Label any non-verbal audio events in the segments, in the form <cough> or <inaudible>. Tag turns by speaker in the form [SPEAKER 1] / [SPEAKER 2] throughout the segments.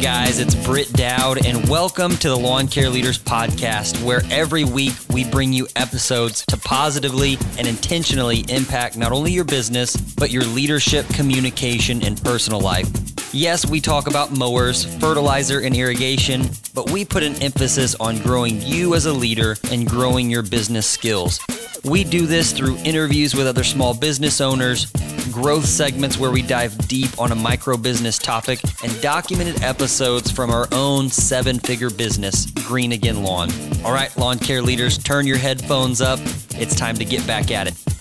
[SPEAKER 1] Guys, it's Britt Dowd, and welcome to the Lawn Care Leaders Podcast, where every week we bring you episodes to positively and intentionally impact not only your business, but your leadership, communication, and personal life. Yes, we talk about mowers, fertilizer, and irrigation, but we put an emphasis on growing you as a leader and growing your business skills. We do this through interviews with other small business owners, growth segments where we dive deep on a micro business topic, and documented episodes from our own seven figure business, Green Again Lawn. All right, lawn care leaders, turn your headphones up. It's time to get back at it.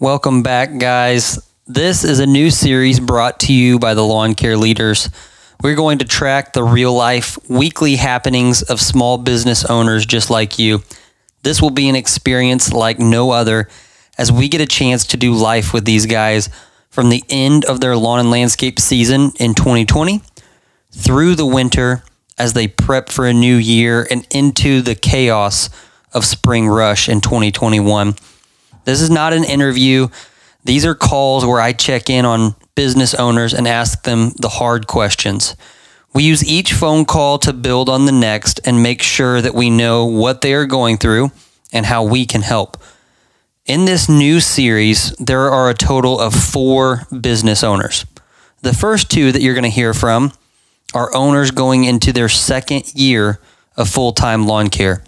[SPEAKER 1] Welcome back, guys. This is a new series brought to you by the Lawn Care Leaders. We're going to track the real life, weekly happenings of small business owners just like you. This will be an experience like no other as we get a chance to do life with these guys from the end of their lawn and landscape season in 2020 through the winter as they prep for a new year and into the chaos of spring rush in 2021. This is not an interview. These are calls where I check in on business owners and ask them the hard questions. We use each phone call to build on the next and make sure that we know what they are going through and how we can help. In this new series, there are a total of four business owners. The first two that you're going to hear from are owners going into their second year of full time lawn care.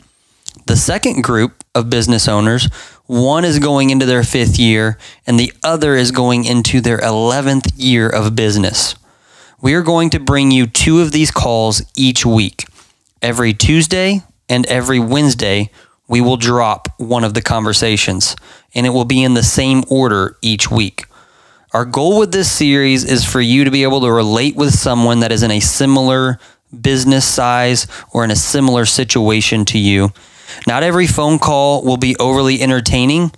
[SPEAKER 1] The second group of business owners one is going into their fifth year, and the other is going into their 11th year of business. We are going to bring you two of these calls each week. Every Tuesday and every Wednesday, we will drop one of the conversations, and it will be in the same order each week. Our goal with this series is for you to be able to relate with someone that is in a similar business size or in a similar situation to you not every phone call will be overly entertaining,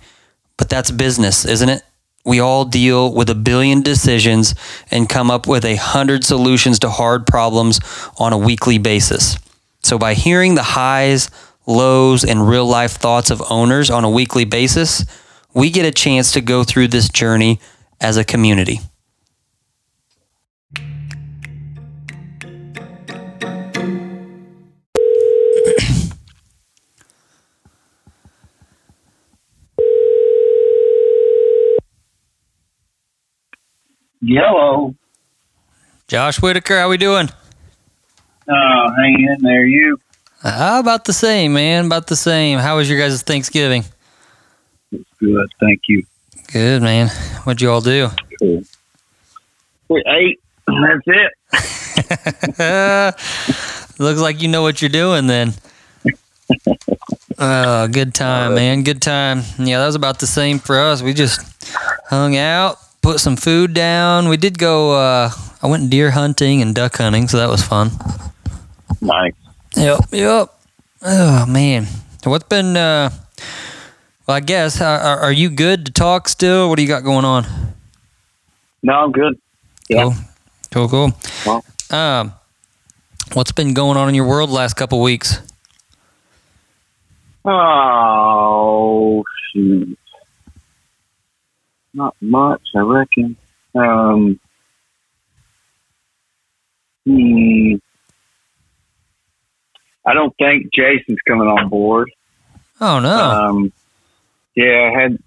[SPEAKER 1] but that's business, isn't it? We all deal with a billion decisions and come up with a hundred solutions to hard problems on a weekly basis. So, by hearing the highs, lows, and real life thoughts of owners on a weekly basis, we get a chance to go through this journey as a community.
[SPEAKER 2] Yellow.
[SPEAKER 1] Josh Whitaker, how we doing?
[SPEAKER 2] Oh, hang in there, you.
[SPEAKER 1] How about the same, man? About the same. How was your guys' Thanksgiving?
[SPEAKER 2] It's good, thank you.
[SPEAKER 1] Good, man. What'd you all do?
[SPEAKER 2] Cool. We ate. That's
[SPEAKER 1] it. <laughs> Looks like you know what you're doing then. <laughs> Oh, good time, man. Good time. Yeah, that was about the same for us. We just hung out, put some food down. We did go. Uh, I went deer hunting and duck hunting, so that was fun.
[SPEAKER 2] Nice.
[SPEAKER 1] Yep. Yep. Oh man, what's been? Uh, well, I guess are, are you good to talk still? What do you got going on?
[SPEAKER 2] No, I'm good.
[SPEAKER 1] Yeah. Cool. Cool. Cool. Well. Um, what's been going on in your world the last couple weeks?
[SPEAKER 2] Oh shoot not much, I reckon. Um, hmm, I don't think Jason's coming on board.
[SPEAKER 1] Oh no. Um,
[SPEAKER 2] yeah, I had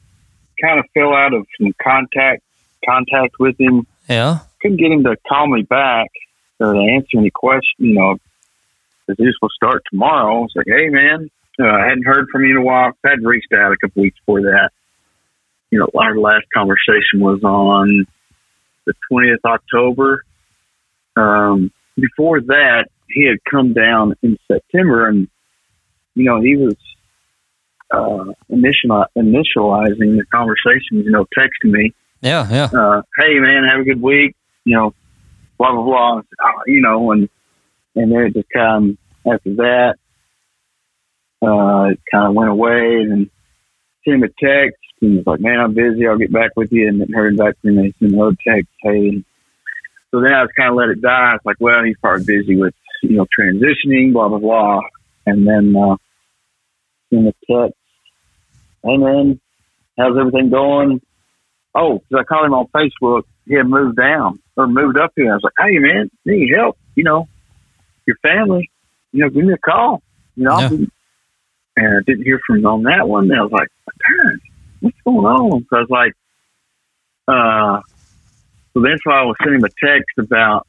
[SPEAKER 2] kind of fell out of some contact contact with him.
[SPEAKER 1] Yeah.
[SPEAKER 2] Couldn't get him to call me back or to answer any questions. You know, this will start tomorrow. It's like, hey man, uh, I hadn't heard from you in a while. I had reached out a couple weeks before that you know, our last conversation was on the 20th October. Um, before that, he had come down in September and, you know, he was, uh, initial, initializing the conversation, you know, texting me.
[SPEAKER 1] Yeah. Yeah.
[SPEAKER 2] Uh, Hey man, have a good week. You know, blah, blah, blah. Uh, you know, and, and then it just kind of, after that, uh, it kind of went away and sent him a text he was like, man, I'm busy. I'll get back with you. And then heard back from me. Sent another text. Hey. So then I was kind of let it die. It's like, well, he's probably busy with, you know, transitioning, blah, blah, blah. And then, uh, in the text, and then how's everything going? Oh, because I called him on Facebook. He had moved down or moved up here. I was like, hey, man, need help? You know, your family, you know, give me a call. You know,
[SPEAKER 1] Yeah.
[SPEAKER 2] and I didn't hear from him on that one. And I was like, "Darn, what's going on? So I was like, uh, so that's why I was sending him a text about,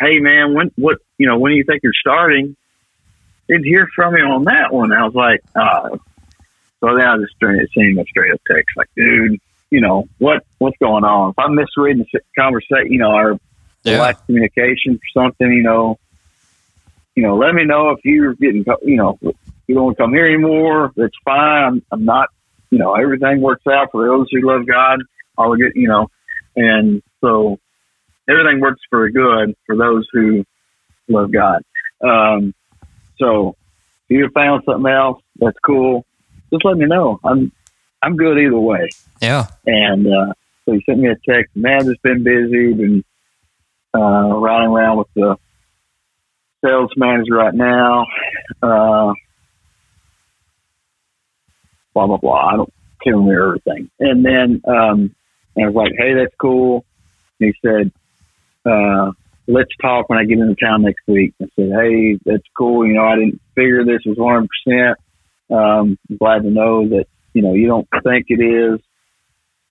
[SPEAKER 2] hey, man, when, what, you know, when do you think you're starting? Didn't hear from him on that one. I was like, uh, so then I just sent him a straight up text, like, dude, you know, what, what's going on? If I'm misreading the conversation, you know, our
[SPEAKER 1] Yeah.
[SPEAKER 2] lack communication or something, you know, you know, let me know if you're getting, you know, you don't want to come here anymore. That's fine. I'm, I'm not, you know, everything works out for those who love God. All good, you know, and so everything works for good for those who love God. Um, so if you found something else, that's cool. Just let me know. I'm, I'm good either way.
[SPEAKER 1] Yeah.
[SPEAKER 2] And uh, so he sent me a text. Man, just been busy, been uh, riding around with the sales manager right now. Uh, blah blah blah. I don't can't remember everything. And then um, I was like, "Hey, that's cool." And he said, uh, "Let's talk when I get into town next week." I said, "Hey, that's cool. You know, I didn't figure this was one hundred percent. Um, I'm glad to know that you know you don't think it is."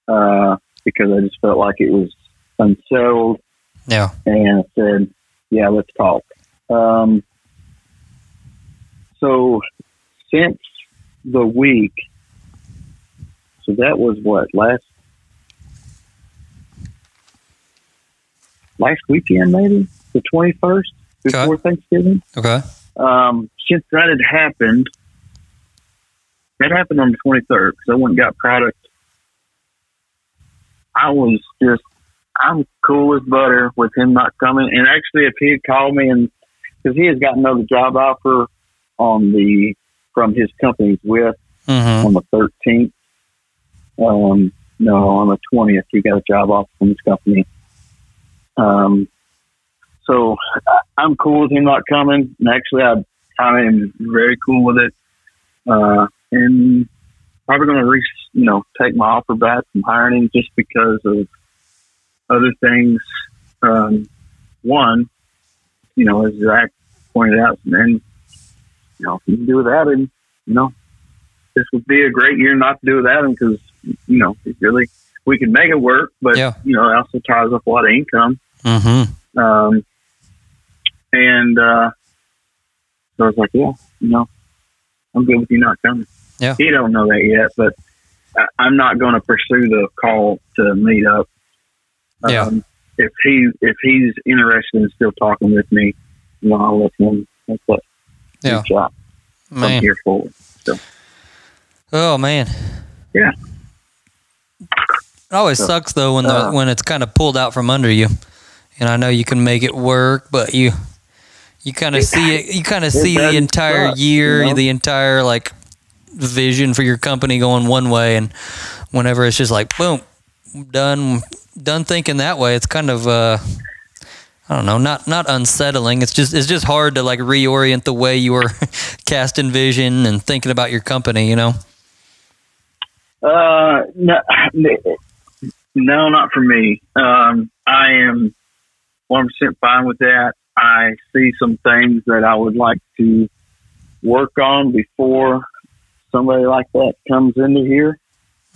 [SPEAKER 2] uh, because I just felt like it was unsettled.
[SPEAKER 1] Yeah.
[SPEAKER 2] And I said, "Yeah, let's talk." Um, so since the week, so that was what last last weekend, maybe the twenty first before Thanksgiving.
[SPEAKER 1] Okay.
[SPEAKER 2] Um, since that had happened, that happened on the 23rd because I went and got product. I was just, I'm cool as butter with him not coming. And actually, if he had called me and, because he has got another job offer on the, from his companies with
[SPEAKER 1] Mm-hmm.
[SPEAKER 2] on the 13th. Um, no, on the 20th, he got a job offer from his company. Um, so I- I'm cool with him not coming. And actually, I I am very cool with it. Uh, and probably going to, you know, take my offer back from hiring him just because of other things. Um, one, you know, as Zach pointed out, and you know, if you can do without him, you know, this would be a great year not to do without him because you know, it really we can make it work, but
[SPEAKER 1] Yeah.
[SPEAKER 2] you know, it also ties up a lot of income.
[SPEAKER 1] Mm-hmm.
[SPEAKER 2] Um, and uh, so I was like, yeah, you know, I'm good with you not coming.
[SPEAKER 1] Yeah.
[SPEAKER 2] He don't know that yet, but I, I'm not going to pursue the call to meet up.
[SPEAKER 1] Yeah.
[SPEAKER 2] Um, if he if he's interested in still talking with me, you know, I'll let him. That's what
[SPEAKER 1] Yeah.
[SPEAKER 2] reach out from
[SPEAKER 1] Man.
[SPEAKER 2] here forward.
[SPEAKER 1] Oh man.
[SPEAKER 2] Yeah.
[SPEAKER 1] It always
[SPEAKER 2] So,
[SPEAKER 1] sucks though when the
[SPEAKER 2] uh,
[SPEAKER 1] when it's kind of pulled out from under you. And I know you can make it work, but you you kind of see it. You kind of see the entire
[SPEAKER 2] suck,
[SPEAKER 1] year,
[SPEAKER 2] you know?
[SPEAKER 1] the entire like vision for your company going one way, and whenever it's just like boom, done done thinking that way, it's kind of uh, I don't know, not not unsettling. It's just it's just hard to like reorient the way you were <laughs> casting vision and thinking about your company. You know.
[SPEAKER 2] Uh, no, no, not for me. Um, I am one percent fine with that. I see some things that I would like to work on before somebody like that comes into here.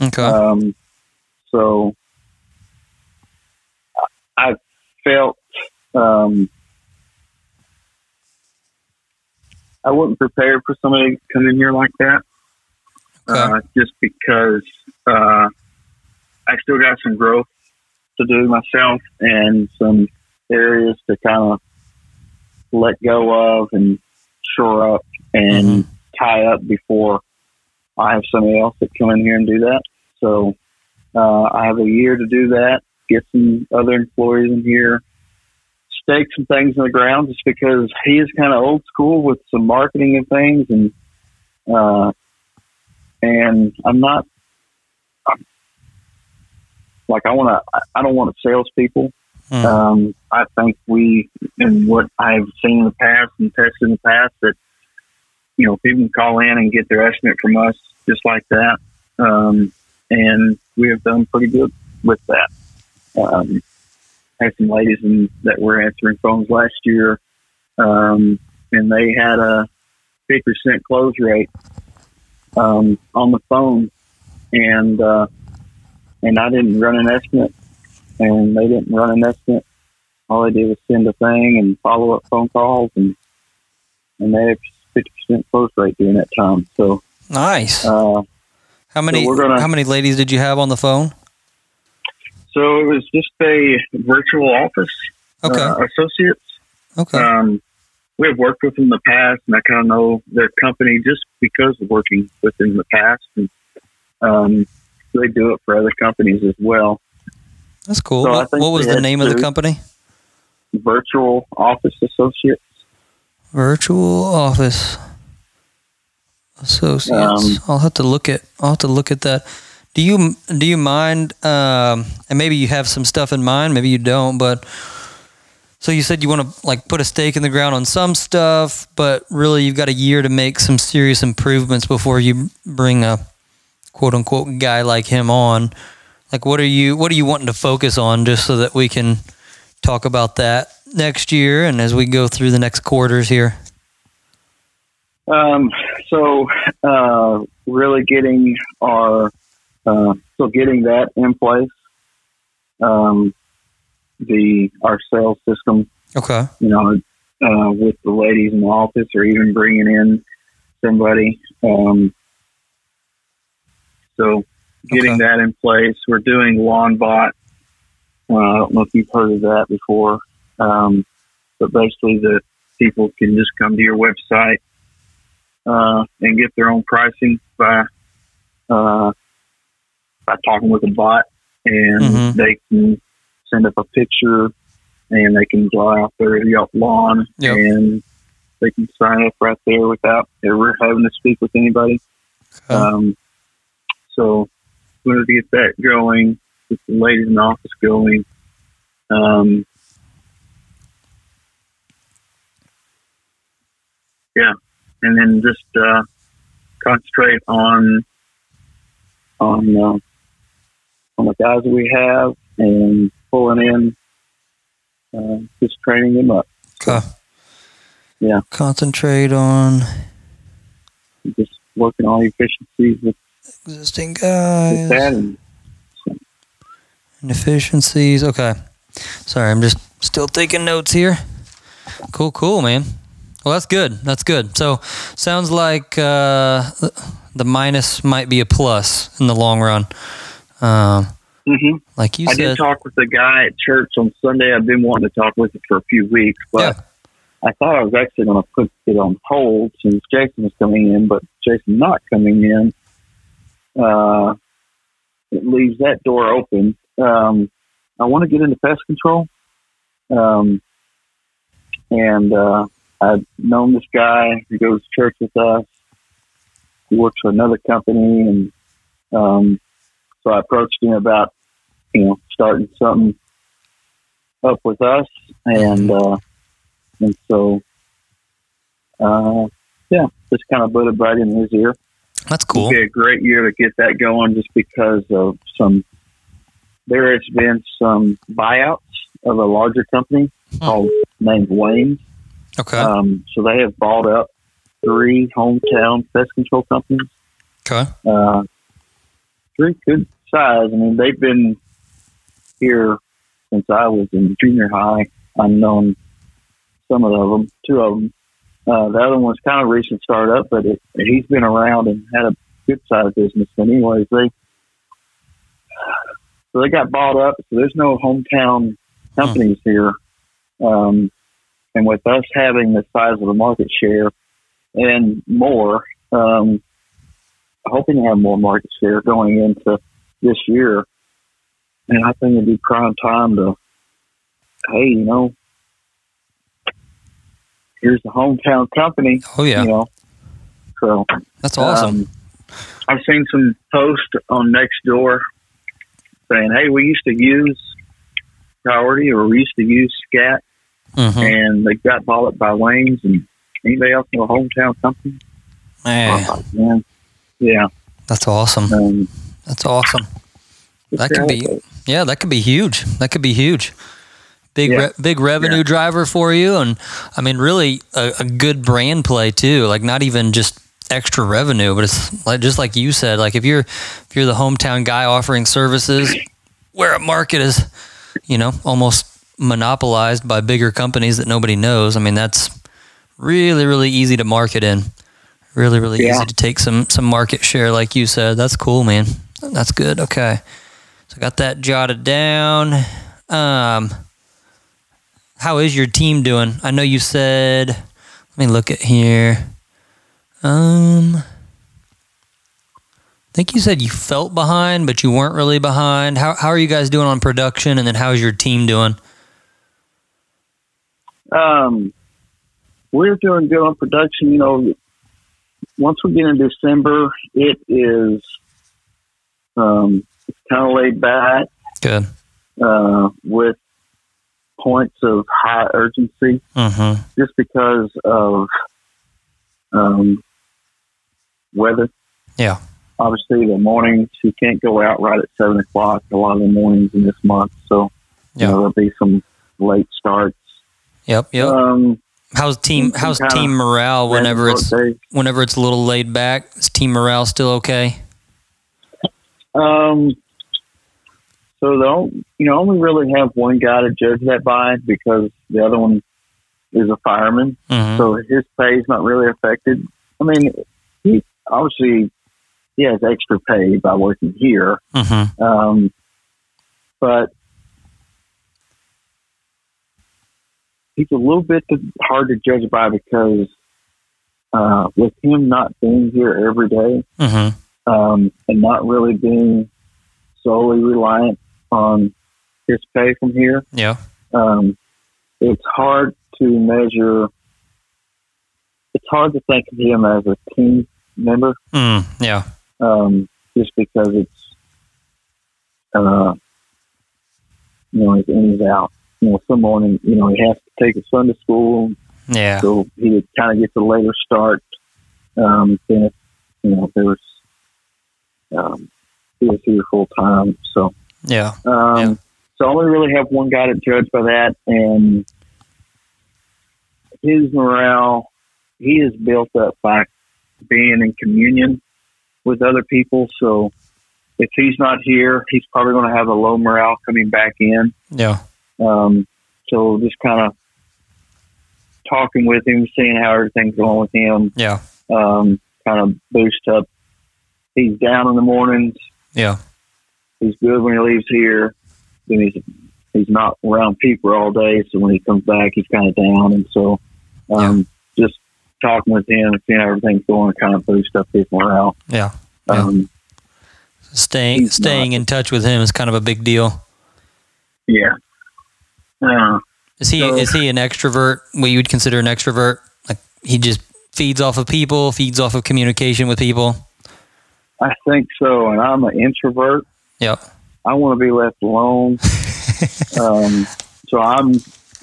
[SPEAKER 1] Okay.
[SPEAKER 2] Um, so I felt um, I wasn't prepared for somebody to come in here like that.
[SPEAKER 1] Okay.
[SPEAKER 2] Uh, just because uh, I still got some growth to do myself and some areas to kind of let go of and shore up and tie up before I have somebody else that come in here and do that. So uh, I have a year to do that. Get some other employees in here, stake some things in the ground, just because he is kind of old school with some marketing and things, and uh, and I'm not like I want to. I don't want to salespeople.
[SPEAKER 1] Hmm.
[SPEAKER 2] Um, I think we, and what I've seen in the past and tested in the past, that you know people can call in and get their estimate from us just like that, um, and we have done pretty good with that. Um, had some ladies in, that were answering phones last year, um, and they had a 50% close rate um, on the phone, and uh, and I didn't run an estimate, and they didn't run an estimate. All they did was send a thing and follow up phone calls, and and they had 50% close rate during that time. So
[SPEAKER 1] Nice.
[SPEAKER 2] uh,
[SPEAKER 1] how many
[SPEAKER 2] we're gonna-
[SPEAKER 1] how many ladies did you have on the phone?
[SPEAKER 2] So it was just a virtual office
[SPEAKER 1] Okay.
[SPEAKER 2] uh, associates.
[SPEAKER 1] okay.
[SPEAKER 2] Um, we have worked with them in the past, and I kind of know their company just because of working with them in the past. And um, they do it for other companies as well.
[SPEAKER 1] That's cool.
[SPEAKER 2] so
[SPEAKER 1] what what was the name of the company?
[SPEAKER 2] Virtual office associates.
[SPEAKER 1] Virtual Office Associates.
[SPEAKER 2] Um,
[SPEAKER 1] I'll have to look at. I'll have to look at that. Do you do you mind? Um, and maybe you have some stuff in mind. Maybe you don't. But so you said you want to like put a stake in the ground on some stuff, but really you've got a year to make some serious improvements before you bring a quote unquote guy like him on. Like, what are you what are you wanting to focus on, just so that we can talk about that next year and as we go through the next quarters here.
[SPEAKER 2] Um, so uh, really getting our uh, so getting that in place. Um, the our sales system
[SPEAKER 1] Okay.
[SPEAKER 2] you know, uh, with the ladies in the office or even bringing in somebody. Um, so getting
[SPEAKER 1] Okay.
[SPEAKER 2] that in place, we're doing lawn bot. Uh, I don't know if you've heard of that before, um, but basically the people can just come to your website uh, and get their own pricing by uh, by talking with a bot, and
[SPEAKER 1] Mhm.
[SPEAKER 2] they can send up a picture and they can draw out their lawn
[SPEAKER 1] Yep.
[SPEAKER 2] and they can sign up right there without ever having to speak with anybody.
[SPEAKER 1] Okay.
[SPEAKER 2] Um, so we wanted to get that going, get the ladies in the office going. Um, yeah, and then just uh, concentrate on on uh, on the guys we have and pulling in, uh, just training them up.
[SPEAKER 1] okay.
[SPEAKER 2] Yeah.
[SPEAKER 1] Concentrate on
[SPEAKER 2] Just working on efficiencies with,
[SPEAKER 1] existing
[SPEAKER 2] with
[SPEAKER 1] guys
[SPEAKER 2] that, and
[SPEAKER 1] and efficiencies. Okay. Sorry, I'm just still taking notes here. Cool, cool, man. Well, that's good. That's good. So, sounds like uh, the minus might be a plus in the long run. Um,
[SPEAKER 2] hmm
[SPEAKER 1] like you
[SPEAKER 2] I
[SPEAKER 1] said, I
[SPEAKER 2] did talk with the guy at church on Sunday. I've been wanting to talk with him for a few weeks, but
[SPEAKER 1] Yeah.
[SPEAKER 2] I thought I was actually going to put it on hold since Jason was coming in. But Jason not coming in, uh, it leaves that door open. Um, I want to get into pest control, um, and uh, I've known this guy who goes to church with us. He works for another company, and um, so I approached him about you know, starting something up with us, and uh, and so, uh, yeah, just kind of put a bite in his ear.
[SPEAKER 1] that's
[SPEAKER 2] cool.
[SPEAKER 1] Cool.
[SPEAKER 2] be a great year to get that going, just because of some. There has been some buyouts of a larger company called named Wayne.
[SPEAKER 1] Okay.
[SPEAKER 2] Um, so they have bought up three hometown pest control companies
[SPEAKER 1] Okay.
[SPEAKER 2] uh, pretty good size. I mean, they've been here since I was in junior high. I've known some of them, two of them. Uh, the other one's kind of recent startup, but it, he's been around and had a good sized business. But anyways, they so they got bought up. So there's no hometown companies here. Um, and with us having the size of the market share and more, um, hoping to have more market share going into this year. And I think it'd be prime time to, hey, you know, here's the hometown company,
[SPEAKER 1] Oh yeah,
[SPEAKER 2] you know. So
[SPEAKER 1] that's awesome.
[SPEAKER 2] um, I've seen some posts on Nextdoor saying, "Hey, we used to use Priority or we used to use Scat,
[SPEAKER 1] hmm
[SPEAKER 2] and they got bought up by Wayne's and anybody else know a hometown company?" Was Man, yeah.
[SPEAKER 1] that's awesome.
[SPEAKER 2] Um,
[SPEAKER 1] That's awesome. That could be yeah, that could be huge. That could be huge. Big
[SPEAKER 2] Yeah.
[SPEAKER 1] re- big revenue
[SPEAKER 2] Yeah.
[SPEAKER 1] driver for you, and I mean, really a, a good brand play too. Like not even just extra revenue, but it's like just like you said. Like if you're if you're the hometown guy offering services, where a market is, you know, almost monopolized by bigger companies that nobody knows. I mean, that's really really easy to market in. Really really
[SPEAKER 2] Yeah.
[SPEAKER 1] easy to take some some market share, like you said. That's cool, man. That's good. Okay. So got that jotted down. Um, how is your team doing? I know you said. Let me look at here. Um, I think you said you felt behind, but you weren't really behind. How how are you guys doing on production? And then how's your team doing?
[SPEAKER 2] Um, we're doing good on production. You know, once we get in December, it is um, kind of laid back
[SPEAKER 1] Good.
[SPEAKER 2] uh, with points of high urgency,
[SPEAKER 1] Mm-hmm.
[SPEAKER 2] just because of um, weather.
[SPEAKER 1] Yeah.
[SPEAKER 2] Obviously, the mornings you can't go out right at seven o'clock. A lot of the mornings in this month, so you know, there'll be some late starts.
[SPEAKER 1] Yep. Yep.
[SPEAKER 2] Um,
[SPEAKER 1] how's team How's team morale whenever it's
[SPEAKER 2] days.
[SPEAKER 1] whenever it's a little laid back? Is team morale still okay?
[SPEAKER 2] Um, so the you know only really have one guy to judge that by because the other one is a fireman,
[SPEAKER 1] Mm-hmm.
[SPEAKER 2] so his pay is not really affected. I mean, he obviously he has extra pay by working here,
[SPEAKER 1] mm-hmm.
[SPEAKER 2] um, but he's a little bit hard to judge by because uh, with him not being here every day,
[SPEAKER 1] Mm-hmm.
[SPEAKER 2] um, and not really being solely reliant on his pay from here,
[SPEAKER 1] Yeah.
[SPEAKER 2] um, it's hard to measure. It's hard to think of him as a team member,
[SPEAKER 1] Mm, yeah.
[SPEAKER 2] um, just because it's, uh, you know, his in his out. You know, some morning, you know, he has to take his son to school,
[SPEAKER 1] Yeah.
[SPEAKER 2] so he would kind of get a later start. Um, then, if, you know, if there was, um, he was here full time. So,
[SPEAKER 1] Yeah.
[SPEAKER 2] um,
[SPEAKER 1] Yeah.
[SPEAKER 2] so I only really have one guy to judge by that, and his morale, he is built up by being in communion with other people. So, if he's not here, he's probably going to have a low morale coming back in.
[SPEAKER 1] Yeah.
[SPEAKER 2] Um, so just kind of talking with him, seeing how everything's going with him,
[SPEAKER 1] Yeah.
[SPEAKER 2] um, kind of boost up. He's down in the mornings.
[SPEAKER 1] Yeah.
[SPEAKER 2] He's good when he leaves here. Then he's he's not around people all day. So when he comes back, he's kind of down. And so, um, just talking with him, seeing how everything's going, kind of boost up his morale.
[SPEAKER 1] Yeah. Yeah.
[SPEAKER 2] Um,
[SPEAKER 1] Staying staying
[SPEAKER 2] not-
[SPEAKER 1] in touch with him is kind of a big deal.
[SPEAKER 2] yeah. Uh,
[SPEAKER 1] Is he
[SPEAKER 2] So-
[SPEAKER 1] is he an extrovert? What you would consider an extrovert? Like he just feeds off of people, feeds off of communication with people.
[SPEAKER 2] I think so. And I'm an introvert.
[SPEAKER 1] Yep.
[SPEAKER 2] I want to be left alone. <laughs> um, so I'm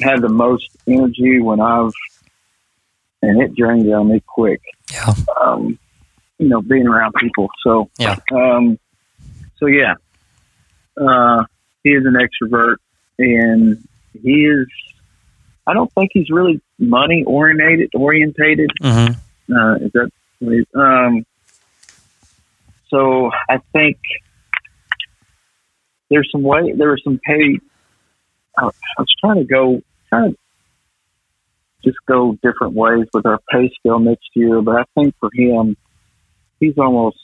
[SPEAKER 2] had the most energy when I've, and it drains on me quick.
[SPEAKER 1] Yeah.
[SPEAKER 2] Um, you know, being around people. So
[SPEAKER 1] Yeah.
[SPEAKER 2] Um, so yeah, uh, he is an extrovert, and he is. I don't think he's really money orientated. Orientated
[SPEAKER 1] Mm-hmm.
[SPEAKER 2] uh, is that um so I think there's some way there was some pay I, I was trying to go trying to just go different ways with our pay scale next year, but I think for him he's almost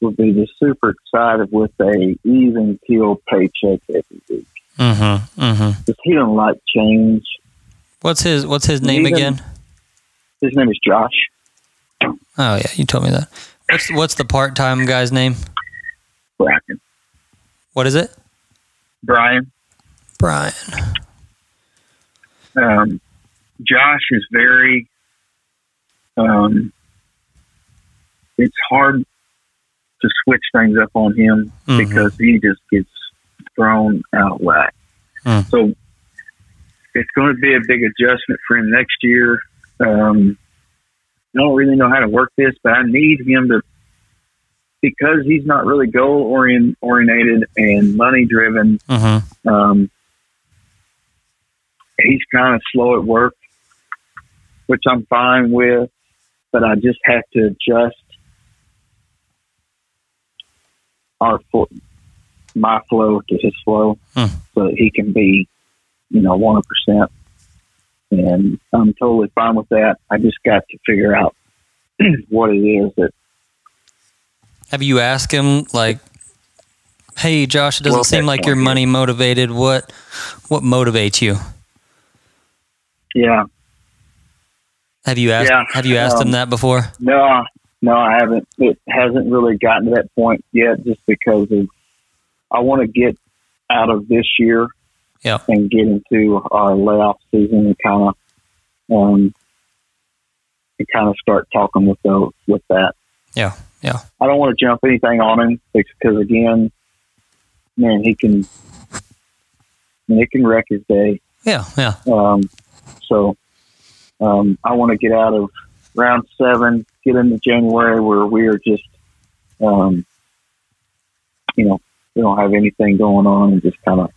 [SPEAKER 2] would be just super excited with a even keel paycheck every week.
[SPEAKER 1] Mm-hmm. Mm-hmm.
[SPEAKER 2] He don't like change.
[SPEAKER 1] What's his What's his name
[SPEAKER 2] Even-
[SPEAKER 1] again?
[SPEAKER 2] His name is Josh.
[SPEAKER 1] Oh yeah, you told me that. What's What's the part time guy's name?
[SPEAKER 2] Bracken.
[SPEAKER 1] What is it?
[SPEAKER 2] Brian.
[SPEAKER 1] Brian.
[SPEAKER 2] um, Josh is very. Um, it's hard to switch things up on him
[SPEAKER 1] Mhm.
[SPEAKER 2] because he just gets thrown out whack.
[SPEAKER 1] Hmm.
[SPEAKER 2] So it's going to be a big adjustment for him next year. Um, I don't really know how to work this, but I need him to because he's not really goal orient, oriented and money driven,
[SPEAKER 1] Mm-hmm.
[SPEAKER 2] um, he's kind of slow at work, which I'm fine with, but I just have to adjust our my flow to his flow
[SPEAKER 1] Hmm.
[SPEAKER 2] so that he can be, you know, 100%. And I'm totally fine with that. I just got to figure out <clears throat> what it is that
[SPEAKER 1] Have you asked him like, "Hey, Josh, it doesn't
[SPEAKER 2] Well,
[SPEAKER 1] seem like you're
[SPEAKER 2] one,
[SPEAKER 1] money motivated. What what motivates you?"
[SPEAKER 2] Yeah.
[SPEAKER 1] Have you asked
[SPEAKER 2] Yeah,
[SPEAKER 1] Have you asked him
[SPEAKER 2] um,
[SPEAKER 1] that before?
[SPEAKER 2] No, no, I haven't. It hasn't really gotten to that point yet just because of I want to get out of this year
[SPEAKER 1] Yeah.
[SPEAKER 2] and get into our layoff season and kind of um and kind of start talking with those with that.
[SPEAKER 1] Yeah, yeah.
[SPEAKER 2] I don't want to jump anything on him because again, man, he can I mean, it can wreck his day.
[SPEAKER 1] Yeah, yeah.
[SPEAKER 2] Um, so um, I want to get out of round seven, get into January where we are just, um, you know, we don't have anything going on and just kind of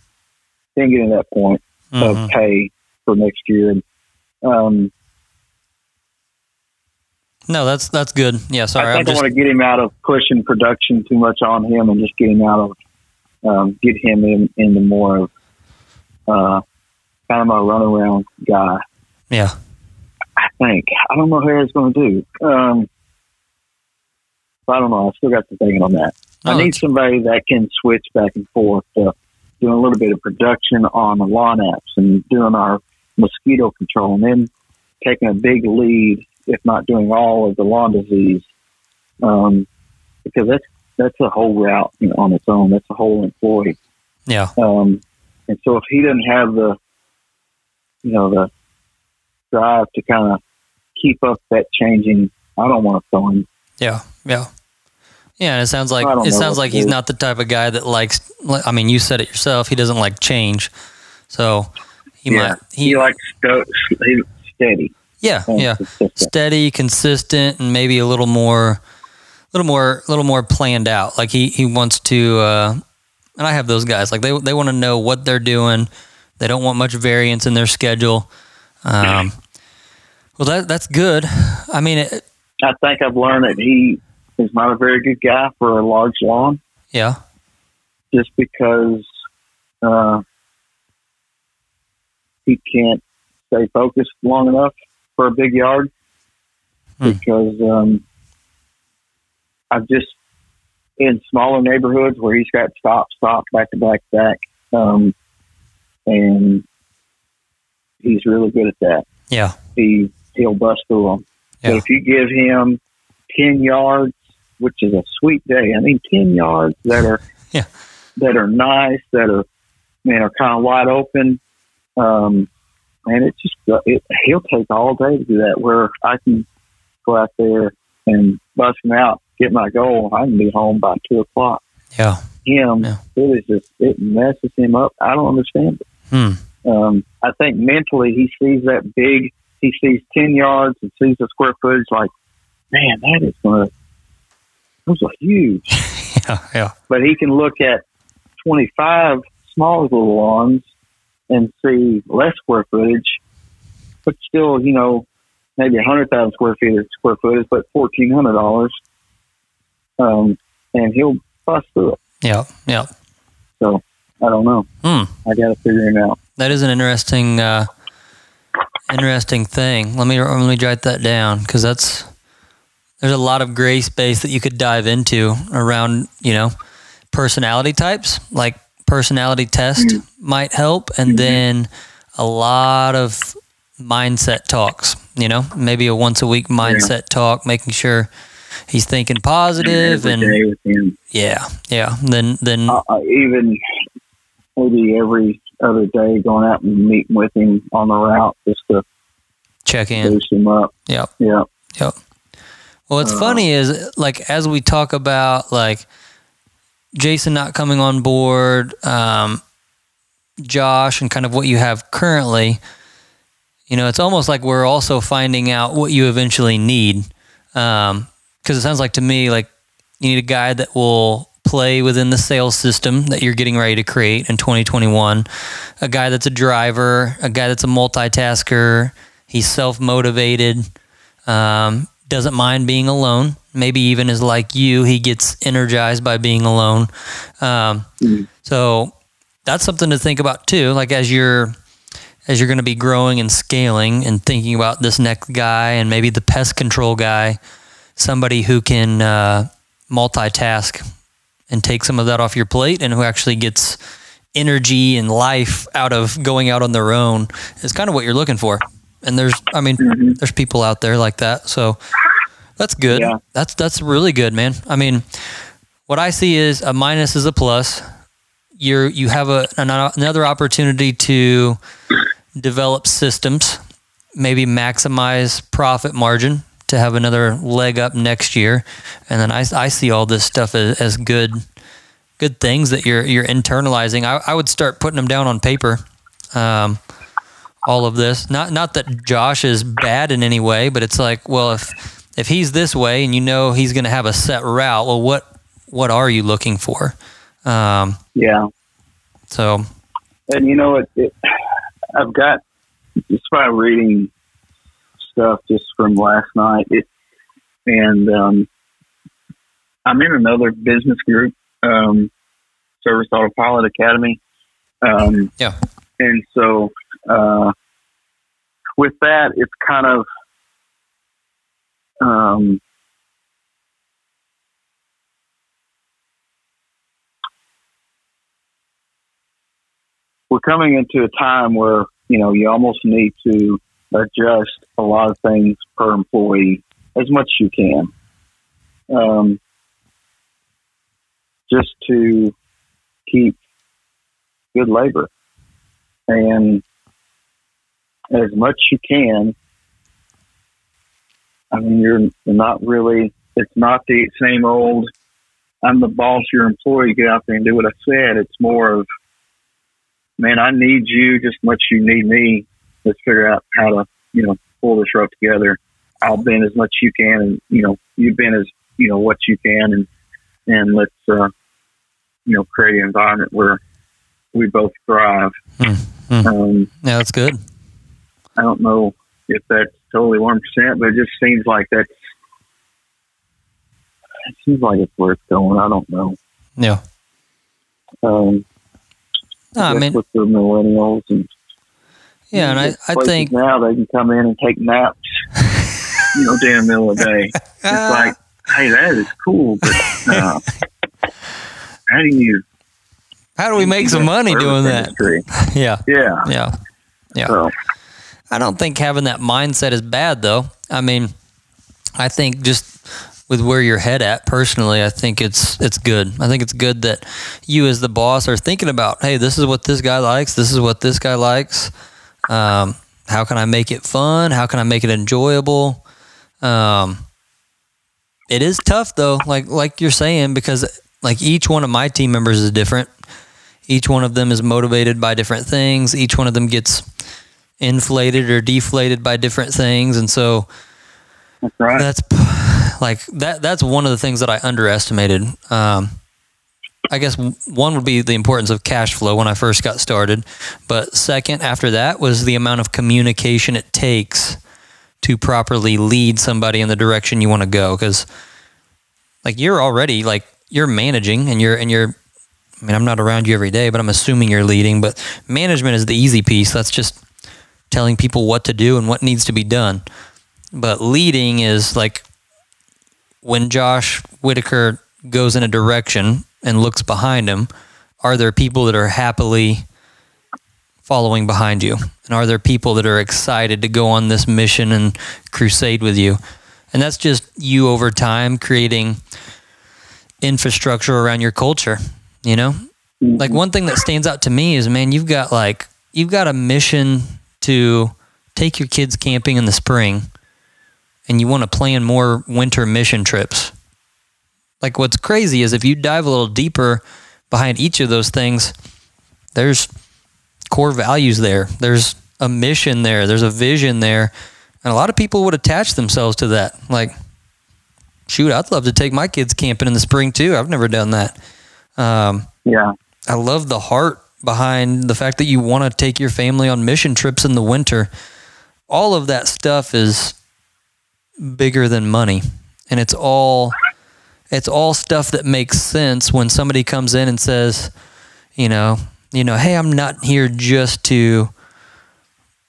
[SPEAKER 2] get to that point
[SPEAKER 1] Mhm.
[SPEAKER 2] of pay for next year. And, um,
[SPEAKER 1] No, that's that's good. Yeah, sorry.
[SPEAKER 2] I think I want to get him out of pushing production too much on him and just get him out of, um, get him in, into more of, uh, kind of a runaround guy.
[SPEAKER 1] yeah,
[SPEAKER 2] I think. I don't know how it's going to do. Um, I don't know. I still got to thinking on that.
[SPEAKER 1] No,
[SPEAKER 2] I need somebody that can switch back and forth to doing a little bit of production on the lawn apps and doing our mosquito control and then taking a big lead, if not doing all of the lawn disease. Um, because that's, that's a whole route you know, on its own. That's a whole employee.
[SPEAKER 1] yeah,
[SPEAKER 2] Um, and so if he doesn't have the, you know, the drive to kind of keep up that changing, I don't want to throw him.
[SPEAKER 1] yeah, yeah. Yeah, and it sounds like it sounds like he's
[SPEAKER 2] do.
[SPEAKER 1] not the type of guy that likes. I mean, you said it yourself. He doesn't like change, so he might. He,
[SPEAKER 2] He likes he's steady.
[SPEAKER 1] yeah,
[SPEAKER 2] and
[SPEAKER 1] yeah.
[SPEAKER 2] consistent. <laughs>
[SPEAKER 1] steady, consistent, and maybe a little more, a little more, a little more planned out. Like he he wants to, uh, and I have those guys. Like they they want to know what they're doing. They don't want much variance in their schedule. Um, well, that that's good. I mean, it,
[SPEAKER 2] I think I've learned that he is not a very good guy for a large lawn,
[SPEAKER 1] yeah,
[SPEAKER 2] just because uh, he can't stay focused long enough for a big yard.
[SPEAKER 1] Hmm.
[SPEAKER 2] Because um, I've just in smaller neighborhoods where he's got stop, stop, back to back, back, um, and he's really good at that.
[SPEAKER 1] yeah,
[SPEAKER 2] He he'll bust through them.
[SPEAKER 1] Yeah.
[SPEAKER 2] if you give him ten yards, which is a sweet day, I mean ten yards that are
[SPEAKER 1] Yeah.
[SPEAKER 2] that are nice, that are man are kind of wide open, um, and it just it, he'll take all day to do that. Where I can go out there and bust him out, get my goal, I can be home by two o'clock.
[SPEAKER 1] yeah.
[SPEAKER 2] Him,
[SPEAKER 1] Yeah.
[SPEAKER 2] it is just it messes him up. I don't understand it.
[SPEAKER 1] Hmm.
[SPEAKER 2] Um, I think mentally he sees that big, he sees 10 yards and sees the square footage like, man, that is going to, those are huge. <laughs>
[SPEAKER 1] Yeah, yeah,
[SPEAKER 2] But he can look at 25 small little lawns and see less square footage, but still, you know, maybe 100,000 square feet of square footage, but $1,400. Um, and he'll bust through it.
[SPEAKER 1] yeah, yeah.
[SPEAKER 2] So I don't know.
[SPEAKER 1] Hmm.
[SPEAKER 2] I got to figure it out.
[SPEAKER 1] That is an interesting, uh, interesting thing. Let me let me jot that down because that's there's a lot of gray space that you could dive into around you know personality types. Like personality test might help, and then a lot of mindset talks. You know, maybe a once a week mindset talk, making sure he's thinking positive and
[SPEAKER 2] him.
[SPEAKER 1] yeah, yeah. Then then
[SPEAKER 2] uh, even maybe every other day going out and meeting with him on the route just to
[SPEAKER 1] check in.
[SPEAKER 2] boost him up.
[SPEAKER 1] Yep.
[SPEAKER 2] Yeah.
[SPEAKER 1] Well, what's
[SPEAKER 2] Uh,
[SPEAKER 1] funny is like as we talk about like Jason not coming on board, um, Josh, and kind of what you have currently. You know, it's almost like we're also finding out what you eventually need, because it sounds like to me like You need a guy that will play within the sales system that you're getting ready to create in 2021. A guy that's a driver, a guy that's a multitasker. He's self motivated, um, doesn't mind being alone. Maybe even is like you, he gets energized by being alone. Um,
[SPEAKER 2] Mhm.
[SPEAKER 1] So that's something to think about too. Like as you're as you're going to be growing and scaling and thinking about this next guy and maybe the pest control guy, somebody who can uh, multitask and take some of that off your plate and who actually gets energy and life out of going out on their own is kind of what you're looking for. And there's, I mean,
[SPEAKER 2] Mhm.
[SPEAKER 1] there's people out there like that. So that's good.
[SPEAKER 2] Yeah.
[SPEAKER 1] That's, that's really good, man. I mean, what I see is a minus is a plus. You're, you have a, an, another opportunity to develop systems, maybe maximize profit margin to have another leg up next year. And then I, I see all this stuff as, as good, good things that you're, you're internalizing. I, I would start putting them down on paper. Um, all of this, not, not that Josh is bad in any way, but it's like, well, if, if he's this way and you know he's going to have a set route, well, what, what are you looking for? Um,
[SPEAKER 2] Yeah.
[SPEAKER 1] so
[SPEAKER 2] And you know, it, it, I've got just by reading stuff just from last night. It and um, I'm in another business group, um, Service Autopilot Academy. Um,
[SPEAKER 1] Yeah.
[SPEAKER 2] And so uh, with that, it's kind of um, we're coming into a time where you know you almost need to adjust a lot of things per employee as much as you can, um, just to keep good labor. And as much you can. I mean, you're, not really. It's not the same old. I'm the boss. Your employee. Get out there and do what I said. It's more of man, I need you just as much you need me. Let's figure out how to, you know, pull this rope together. I'll bend as much you can, and you know, you bend as you know what you can, and and let's, uh, you know, create an environment where we both thrive.
[SPEAKER 1] Hmm, hmm.
[SPEAKER 2] Um,
[SPEAKER 1] yeah, that's good.
[SPEAKER 2] I don't know if that's totally one percent, but it just seems like that's. It seems like it's worth going. I don't know.
[SPEAKER 1] Yeah.
[SPEAKER 2] Um,
[SPEAKER 1] No, I mean,
[SPEAKER 2] with the millennials and
[SPEAKER 1] yeah, and I, I think
[SPEAKER 2] now they can come in and take naps, you know, during the middle of the day. <laughs> It's like, hey, that is cool, but <laughs> uh, how do you
[SPEAKER 1] how do we make some money doing that?
[SPEAKER 2] Industry? <laughs>
[SPEAKER 1] Yeah,
[SPEAKER 2] Yeah.
[SPEAKER 1] yeah. Yeah.
[SPEAKER 2] So
[SPEAKER 1] I don't think having that mindset is bad, though. I mean, I think just with where your head at personally, I think it's it's good. I think it's good that you as the boss are thinking about, hey, this is what this guy likes, this is what this guy likes. Um, how can I make it fun? How can I make it enjoyable? Um, it is tough though, like like you're saying, because like each one of my team members is different. Each one of them is motivated by different things. Each one of them gets inflated or deflated by different things, and so
[SPEAKER 2] that's right.
[SPEAKER 1] that's like that. That's one of the things that I underestimated. Um, I guess one would be the importance of cash flow when I first got started, but second after that was the amount of communication it takes to properly lead somebody in the direction you want to go. Because like you're already like you're managing and you're and you're. I mean, I'm not around you every day, but I'm assuming you're leading. But management is the easy piece. That's just telling people what to do and what needs to be done. But leading is like when Josh Whitaker goes in a direction and looks behind him, are there people that are happily following behind you? And are there people that are excited to go on this mission and crusade with you? And that's just you over time creating infrastructure around your culture, you know? like one thing that stands out to me is man you've got like you've got a mission to take your kids camping in the spring and you want to plan more winter mission trips. Like what's crazy is if you dive a little deeper behind each of those things there's core values there. There's a mission there. There's a vision there. And a lot of people would attach themselves to that. Like shoot, I'd love to take my kids camping in the spring too. I've never done that. Um,
[SPEAKER 2] yeah,
[SPEAKER 1] I love the heart behind the fact that you want to take your family on mission trips in the winter. All of that stuff is bigger than money, and it's all it's all stuff that makes sense when somebody comes in and says, you know, you know, hey, I'm not here just to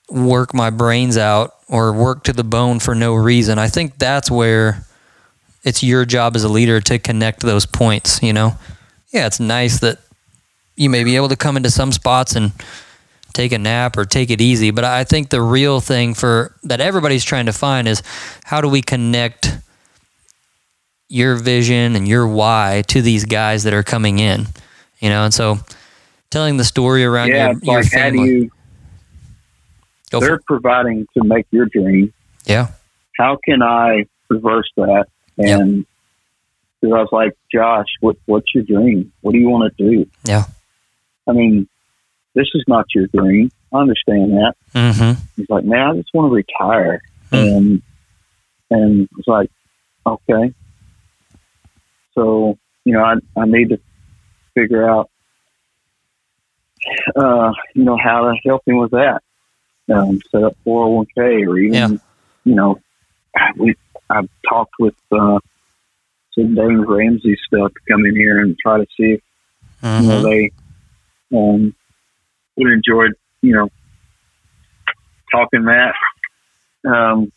[SPEAKER 1] work my brains out or work to the bone for no reason. I think that's where it's your job as a leader to connect those points, you know. Yeah, it's nice that you may be able to come into some spots and take a nap or take it easy, but I think the real thing for that everybody's trying to find is how do we connect your vision and your why to these guys that are coming in, you know? And so telling the story around
[SPEAKER 2] yeah,
[SPEAKER 1] your, your
[SPEAKER 2] like how do you,
[SPEAKER 1] Go
[SPEAKER 2] they're providing to make your dream.
[SPEAKER 1] Yeah.
[SPEAKER 2] How can I reverse that? And because I was like, Josh, what what's your dream? What do you want to do?
[SPEAKER 1] Yeah.
[SPEAKER 2] I mean, this is not your dream. I understand that.
[SPEAKER 1] Mm-hmm.
[SPEAKER 2] He's like, man, I just want to retire.
[SPEAKER 1] Hmm.
[SPEAKER 2] And and it's like, okay. So, you know, I I need to figure out uh, you know, how to help him with that. Um, set up four oh one K or even
[SPEAKER 1] Yeah.
[SPEAKER 2] you know, we I've talked with uh some Dave Ramsey stuff to come in here and try to see if you know,
[SPEAKER 1] Mm-hmm.
[SPEAKER 2] they um, would enjoy, you know, talking that. Um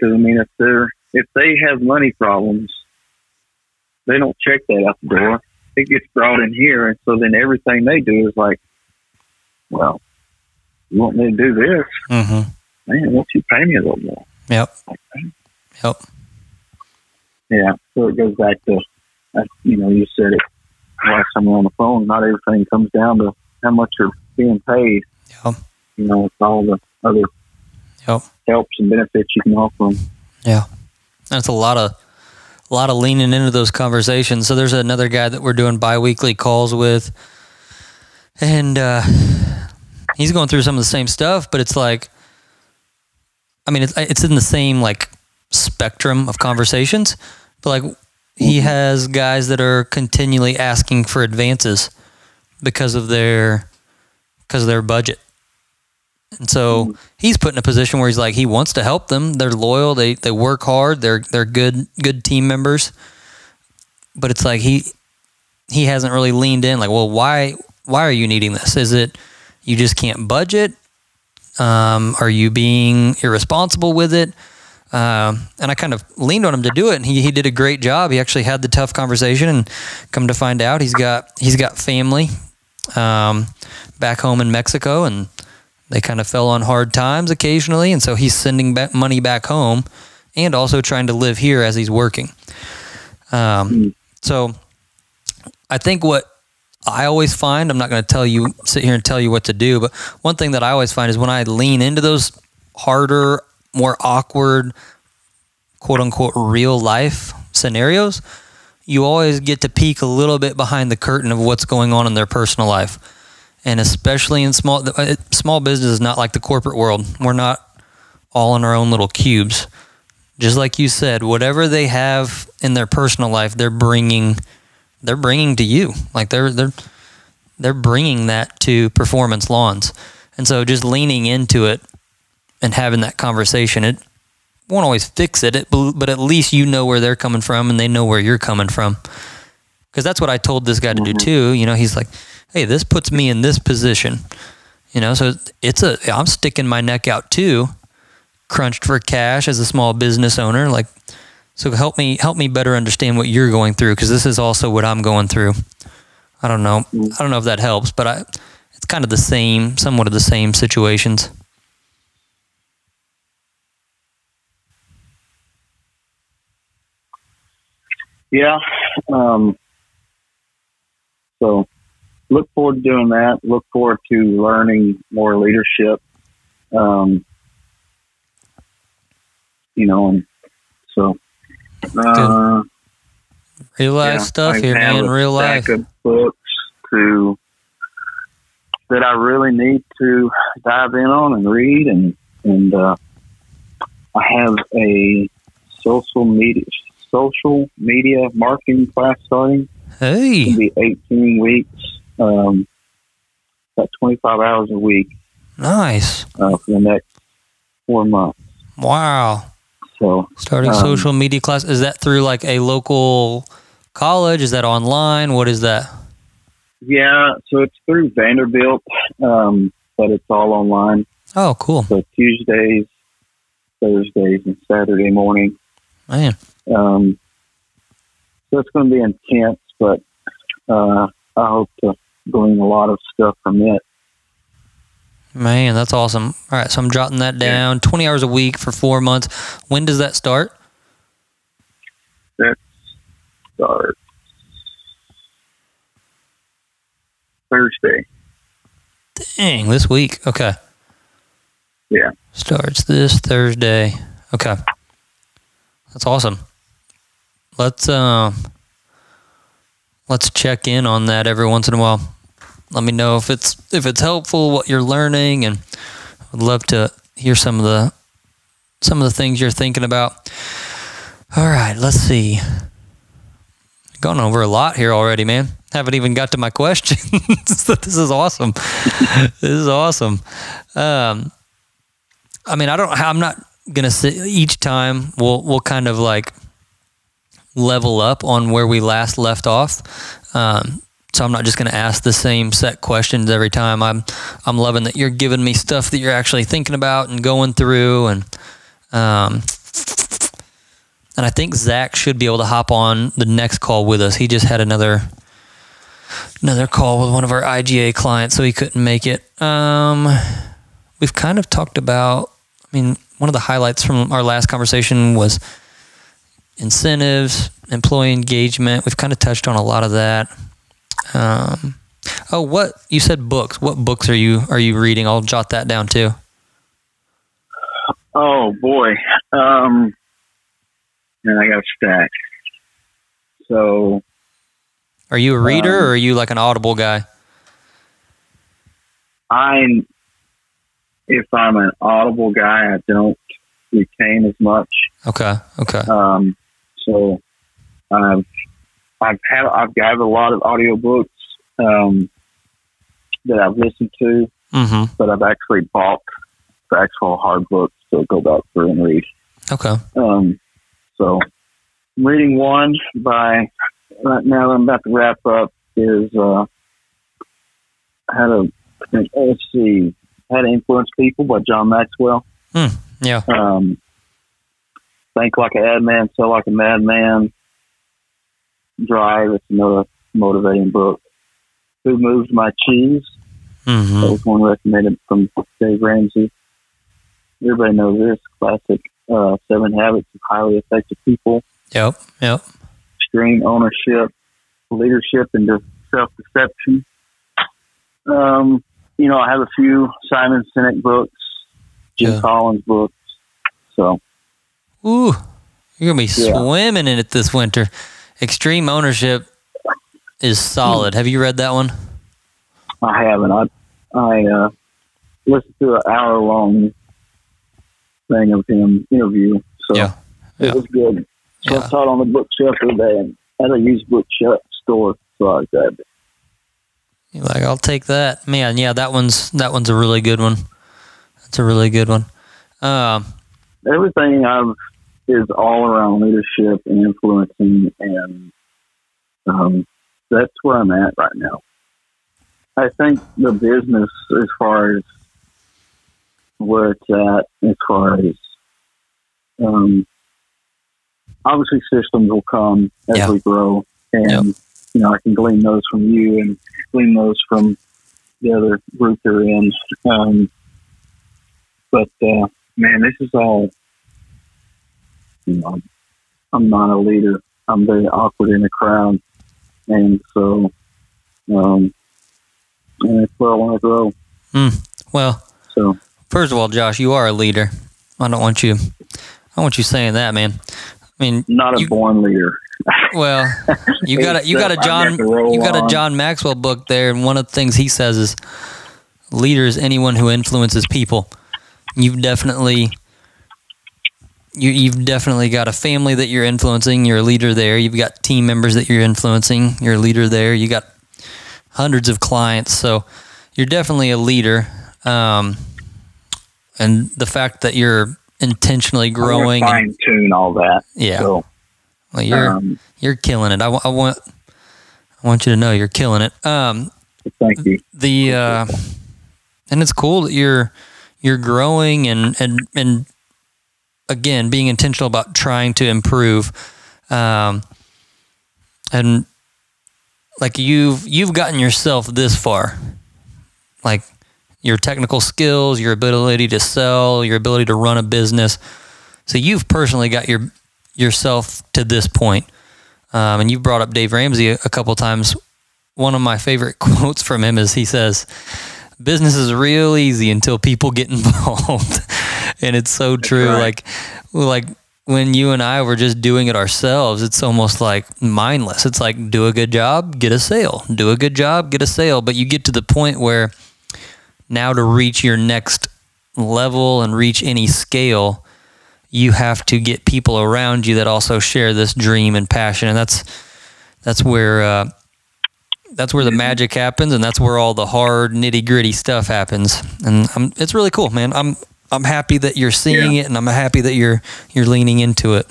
[SPEAKER 2] 'cause I mean, if they're if they have money problems, they don't check that out the door. It gets brought in here, and so then everything they do is like, well, you want me to do this,
[SPEAKER 1] Mm-hmm.
[SPEAKER 2] man? Why don't you pay me a little more?
[SPEAKER 1] Yep. Yep.
[SPEAKER 2] Yeah, so it goes back to, uh, you know, you said it last time we were on the phone. Not everything comes down to how much you're being paid.
[SPEAKER 1] Yep.
[SPEAKER 2] You know, it's all the other
[SPEAKER 1] Yep.
[SPEAKER 2] helps and benefits you can offer them. Yeah.
[SPEAKER 1] That's a lot of a lot of leaning into those conversations. So there's another guy that we're doing biweekly calls with, and uh, he's going through some of the same stuff, but it's like, I mean, it's it's in the same like spectrum of conversations, but like he has guys that are continually asking for advances because of their because of their budget. And so he's put in a position where he's like he wants to help them. They're loyal. They they work hard. They're they're good good team members. But it's like he he hasn't really leaned in. Like, well, why why are you needing this? Is it you just can't budget? Um, are you being irresponsible with it? Um, and I kind of leaned on him to do it, and he, he did a great job. He actually had the tough conversation, and come to find out, he's got he's got family um, back home in Mexico, and they kind of fell on hard times occasionally, and so he's sending back money back home, and also trying to live here as he's working. Um, so I think what I always find, I'm not going to tell you, sit here and tell you what to do, but one thing that I always find is when I lean into those harder, more awkward, quote unquote, real life scenarios, you always get to peek a little bit behind the curtain of what's going on in their personal life. And especially in small, uh, small business is not like the corporate world. We're not all in our own little cubes. Just like you said, whatever they have in their personal life, they're bringing they're bringing to you. Like they're they're they're bringing that to performance lawns. And so just leaning into it and having that conversation, it won't always fix it, it but at least you know where they're coming from and they know where you're coming from. Because that's what I told this guy to do mm-hmm. too. You know, he's like, "Hey, this puts me in this position." You know, so it's a I'm sticking my neck out too, crunched for cash as a small business owner. Like, so help me help me better understand what you're going through because this is also what I'm going through. I don't know. Mm-hmm. I don't know if that helps, but I it's kind of the same, somewhat of the same situations.
[SPEAKER 2] Yeah. Um, so look forward to doing that. Look forward to learning more leadership. Um, you know, and so uh,
[SPEAKER 1] Real life
[SPEAKER 2] yeah,
[SPEAKER 1] stuff
[SPEAKER 2] I
[SPEAKER 1] here, man. Real life.
[SPEAKER 2] of books to that I really need to dive in on and read, and and uh, I have a social media social media marketing class starting.
[SPEAKER 1] Hey,
[SPEAKER 2] It's be 18 weeks, um, about 25 hours a week
[SPEAKER 1] nice.
[SPEAKER 2] uh, for the next four months.
[SPEAKER 1] Wow.
[SPEAKER 2] So
[SPEAKER 1] Starting
[SPEAKER 2] Um,
[SPEAKER 1] social media class. Is that through like a local college? Is that online? What is that?
[SPEAKER 2] yeah, so it's through Vanderbilt, um, but it's all online.
[SPEAKER 1] Oh, cool.
[SPEAKER 2] So Tuesdays, Thursdays, and Saturday morning.
[SPEAKER 1] Man.
[SPEAKER 2] Um, so it's going to be intense, but uh, I hope to glean a lot of stuff from it.
[SPEAKER 1] Man, that's awesome. All right, so I'm jotting that down. 20 hours a week for four months. When does that start?
[SPEAKER 2] Start Thursday.
[SPEAKER 1] Dang, this week. Okay.
[SPEAKER 2] Yeah.
[SPEAKER 1] Starts this Thursday. Okay. That's awesome. Let's um let's check in on that every once in a while. Let me know if it's if it's helpful what you're learning and I'd love to hear some of the some of the things you're thinking about. All right, let's see. Gone over a lot here already, man. Haven't even got to my <laughs> questions. this is awesome. <laughs> this is awesome. Um, I mean, I don't. I'm not gonna sit each time. We'll we'll kind of like level up on where we last left off. Um, so I'm not just gonna ask the same set questions every time. I'm I'm loving that you're giving me stuff that you're actually thinking about and going through, and um, and I think Zach should be able to hop on the next call with us. He just had another another call with one of our IGA clients, so he couldn't make it. Um, we've kind of talked about. I mean, one of the highlights from our last conversation was incentives, employee engagement. We've kind of touched on a lot of that. Um, oh, what you said books? What books are you are you reading? I'll jot that down too.
[SPEAKER 2] Oh boy, um, and I got a stack. So
[SPEAKER 1] Are you a reader
[SPEAKER 2] Um,
[SPEAKER 1] or are you like an Audible guy?
[SPEAKER 2] I'm if I'm an audible guy, I don't retain as much.
[SPEAKER 1] Okay, okay,
[SPEAKER 2] Um, so I've I've had I've got a lot of audiobooks um, that I've listened to,
[SPEAKER 1] mm-hmm.
[SPEAKER 2] but I've actually bought the actual hard books to go back through and read.
[SPEAKER 1] Okay,
[SPEAKER 2] Um, so I'm reading one by right now. I'm about to wrap up. Is uh, how to let's see how to influence people by John Maxwell.
[SPEAKER 1] yeah,
[SPEAKER 2] Um, think like an ad man, sell like a madman. Drive. It's another motivating book. Who moves my cheese? That
[SPEAKER 1] mm-hmm.
[SPEAKER 2] was one recommended from Dave Ramsey. Everybody knows this classic uh, Seven Habits of Highly Effective People.
[SPEAKER 1] yep, yep.
[SPEAKER 2] extreme ownership, leadership, and self deception. Um, you know, I have a few Simon Sinek books, Jim
[SPEAKER 1] Yeah.
[SPEAKER 2] Collins books. So
[SPEAKER 1] Ooh, you're gonna be
[SPEAKER 2] Yeah.
[SPEAKER 1] swimming in it this winter. Extreme ownership is solid. Have you read that one?
[SPEAKER 2] I haven't. I I uh, listened to an hour long thing of him interview. So
[SPEAKER 1] Yeah.
[SPEAKER 2] it was good. So
[SPEAKER 1] Yeah.
[SPEAKER 2] I saw it on the bookshelf today, and at a used bookshop store. So I grabbed it.
[SPEAKER 1] You're like, I'll take that. Man, yeah, that one's that one's a really good one. That's a really good one. Um,
[SPEAKER 2] everything I've is all around leadership and influencing, and um, that's where I'm at right now. I think the business, as far as where it's at, as far as um, obviously systems will come as
[SPEAKER 1] Yeah.
[SPEAKER 2] we grow, and
[SPEAKER 1] Yep.
[SPEAKER 2] you know I can glean those from you and glean those from the other group they're in. Um, but uh, man, this is all. You know, I'm not a leader. I'm very awkward in a crowd, and so, um, and that's where I want to grow.
[SPEAKER 1] well,
[SPEAKER 2] So,
[SPEAKER 1] first of all, Josh, you are a leader. I don't want you. I don't want you saying that, man. I mean,
[SPEAKER 2] not a
[SPEAKER 1] You-
[SPEAKER 2] born leader.
[SPEAKER 1] well, you got a you got a John you got a. John Maxwell book there, and one of the things he says is, "Leader is anyone who influences people." You've definitely you, you've definitely got a family that you're influencing. You're a leader there. You've got team members that you're influencing. You're a leader there. You got hundreds of clients, so you're definitely a leader. Um, and the fact that you're intentionally growing,
[SPEAKER 2] fine tune all that.
[SPEAKER 1] yeah,
[SPEAKER 2] So,
[SPEAKER 1] well, you're
[SPEAKER 2] um,
[SPEAKER 1] you're killing it. I, I want I want you to know you're killing it. Um,
[SPEAKER 2] thank you.
[SPEAKER 1] the uh, and it's cool that you're you're growing and and and again being intentional about trying to improve um, and like you've you've gotten yourself this far. Like your technical skills your ability to sell your ability to run a business. So you've personally got your yourself to this point. Um, and you've brought up dave ramsey a, a couple times. One of my favorite <laughs> quotes from him is he says, "Business is real easy until people get <laughs> involved," and it's so true.
[SPEAKER 2] right.
[SPEAKER 1] Like, like when you and I were just doing it ourselves, it's almost like mindless. It's like do a good job, get a sale. Do a good job, get a sale. But you get to the point where now to reach your next level and reach any scale, you have to get people around you that also share this dream and passion, and that's that's where. Uh, that's where the magic happens, and that's where all the hard nitty gritty stuff happens. And I'm, it's really cool, man. I'm I'm happy that you're seeing it, and I'm happy that you're you're leaning into it.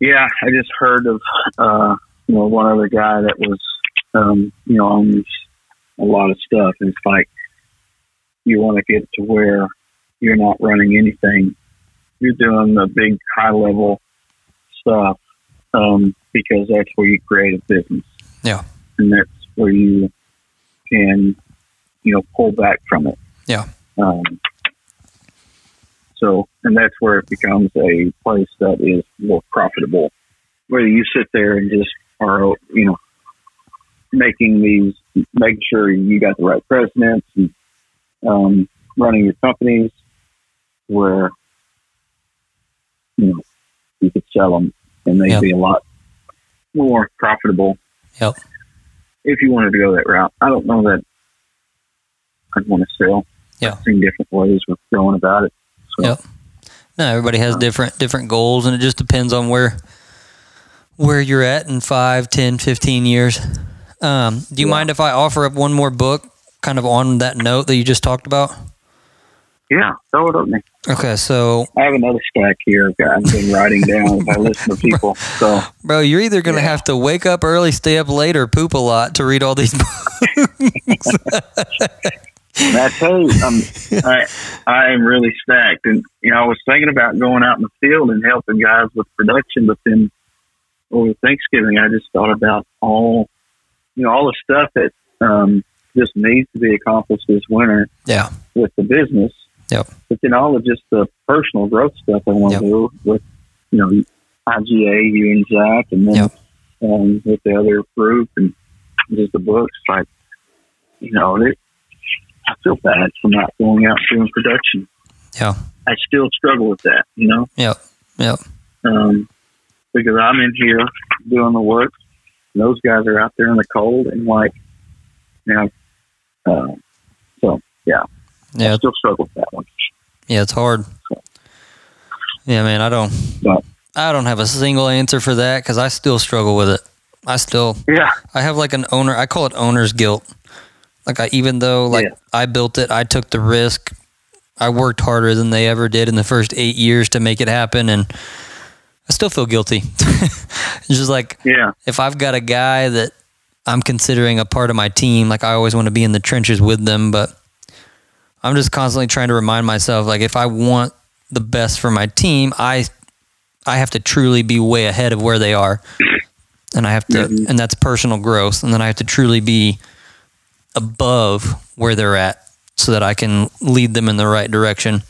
[SPEAKER 2] Yeah, I just heard of uh, you know one other guy that was um, you know owns a lot of stuff, and it's like you want to get to where you're not running anything, you're doing the big high level stuff um, because that's where you create a business.
[SPEAKER 1] Yeah.
[SPEAKER 2] and that's where you can you know pull back from it.
[SPEAKER 1] Yeah.
[SPEAKER 2] Um, so, and that's where it becomes a place that is more profitable. Whether you sit there and just are, you know, making these, making sure you got the right presidents and um, running your companies where, you know, you could sell them and they'd
[SPEAKER 1] Yep.
[SPEAKER 2] be a lot more profitable
[SPEAKER 1] Yep.
[SPEAKER 2] if you wanted to go that route. I don't know that I'd want to sell.
[SPEAKER 1] Yeah.
[SPEAKER 2] I've seen different ways of going about it. So,
[SPEAKER 1] Yep. No, everybody has different different goals, and it just depends on where where you're at in five, 10, 15 years. Um, do you
[SPEAKER 2] Yeah.
[SPEAKER 1] mind if I offer up one more book, kind of on that note that you just talked about?
[SPEAKER 2] Yeah, throw it at me.
[SPEAKER 1] Okay, so
[SPEAKER 2] I have another stack here I've been writing down if I listen to people. So, <laughs>
[SPEAKER 1] Bro, you're either going to
[SPEAKER 2] Yeah.
[SPEAKER 1] have to wake up early, stay up late, or poop a lot to read all these <laughs> books.
[SPEAKER 2] That's you, I'm, I, I am really stacked. And, you know, I was thinking about going out in the field and helping guys with production, but then over Thanksgiving, I just thought about all, you know, all the stuff that um, just needs to be accomplished this winter
[SPEAKER 1] yeah.
[SPEAKER 2] with the business.
[SPEAKER 1] Yep.
[SPEAKER 2] But then all of just the personal growth stuff I want
[SPEAKER 1] Yep.
[SPEAKER 2] to do with, you know, IGA, you and Zach, and then
[SPEAKER 1] Yep.
[SPEAKER 2] um, with the other group and just the books. Like, you know, it, I feel bad for not going out doing production.
[SPEAKER 1] Yeah.
[SPEAKER 2] I still struggle with that, you know,
[SPEAKER 1] Yep. Yep.
[SPEAKER 2] um, because I'm in here doing the work. And those guys are out there in the cold and like, you know, uh, so yeah,
[SPEAKER 1] Yeah.
[SPEAKER 2] I still struggle with that one.
[SPEAKER 1] Yeah. It's hard. Yeah, man. I don't.
[SPEAKER 2] But-
[SPEAKER 1] I don't have a single answer for that because I still struggle with it. I still.
[SPEAKER 2] Yeah,
[SPEAKER 1] I have like an owner. I call it owner's guilt. Like I, even though like
[SPEAKER 2] Yeah.
[SPEAKER 1] I built it, I took the risk. I worked harder than they ever did in the first eight years to make it happen, and I still feel guilty. <laughs> it's just like
[SPEAKER 2] yeah,
[SPEAKER 1] if I've got a guy that I'm considering a part of my team, like I always want to be in the trenches with them, but I'm just constantly trying to remind myself, like if I want the best for my team, I I have to truly be way ahead of where they are, and I have to,
[SPEAKER 2] Mhm.
[SPEAKER 1] and that's personal growth, and then I have to truly be above where they're at, so that I can lead them in the right direction.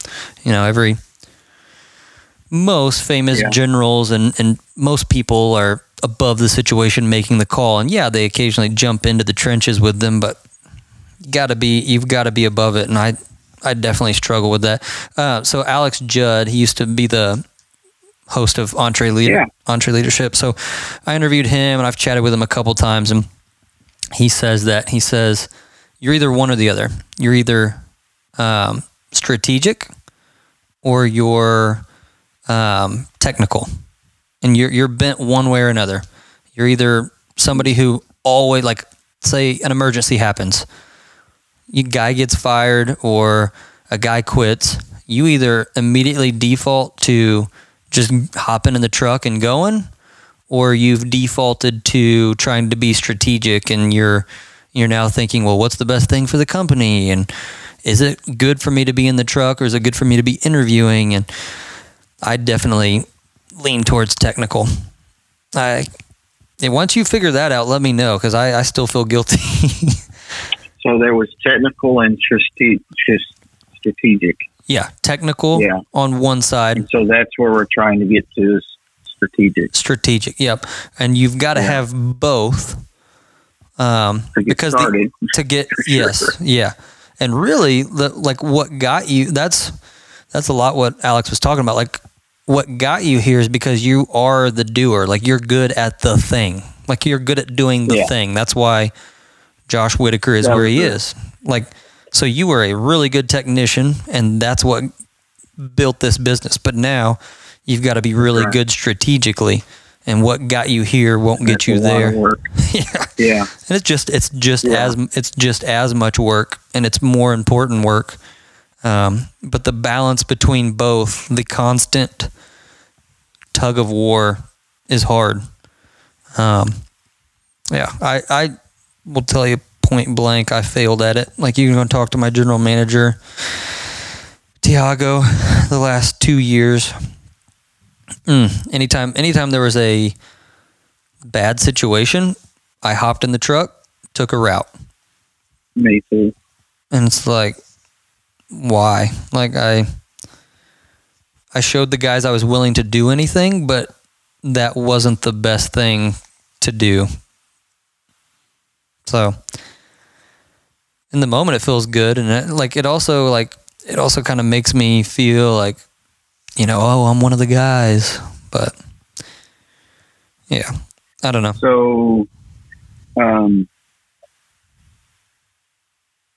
[SPEAKER 1] You know, every most famous
[SPEAKER 2] Yeah.
[SPEAKER 1] generals and, and most people are above the situation making the call and yeah they occasionally jump into the trenches with them but you gotta be you've got to be above it and i i definitely struggle with that uh, so alex judd he used to be the host of EntreLeader
[SPEAKER 2] Yeah.
[SPEAKER 1] EntreLeadership so i interviewed him and i've chatted with him a couple times and he says that he says you're either one or the other you're either um, strategic or you're um, technical, and you're you're bent one way or another. You're either somebody who always like say an emergency happens, you guy gets fired or a guy quits. You either immediately default to just hopping in the truck and going, or you've defaulted to trying to be strategic and you're you're now thinking, well, what's the best thing for the company and is it good for me to be in the truck or is it good for me to be interviewing and I definitely lean towards technical. I once you figure that out, let me know because I, I still feel guilty. <laughs>
[SPEAKER 2] so there was technical and strategic.
[SPEAKER 1] Yeah, technical
[SPEAKER 2] yeah.
[SPEAKER 1] on one side.
[SPEAKER 2] And so that's where we're trying to get to is strategic.
[SPEAKER 1] Strategic, yep. And you've got to yeah. have both. Um,
[SPEAKER 2] to
[SPEAKER 1] because
[SPEAKER 2] started,
[SPEAKER 1] the, to get yes, yeah, and really, the, like what got you that's that's a lot what Alex was talking about. Like what got you here is because you are the doer. Like you're good at the thing. Like you're good at doing the yeah. thing. That's why Josh Whitaker is that where he is. Like so you were a really good technician and that's what built this business. But now you've got to be really right. good strategically and what got you here won't
[SPEAKER 2] That's
[SPEAKER 1] get you there. <laughs>
[SPEAKER 2] yeah. Yeah.
[SPEAKER 1] And it's just it's just yeah. as it's just as much work and it's more important work. Um, but the balance between both, the constant tug of war is hard. Um, yeah, I, I will tell you point blank, I failed at it. Like you can talk to my general manager, Tiago, the last two years. Mm, anytime, anytime there was a bad situation, I hopped in the truck, took a route.
[SPEAKER 2] Me too.
[SPEAKER 1] And it's like, why? Like I, I showed the guys I was willing to do anything, but that wasn't the best thing to do. So, in the moment, it feels good, and it, like it also like it also kind of makes me feel like you know, oh, I'm one of the guys. But yeah, I don't know.
[SPEAKER 2] So, um,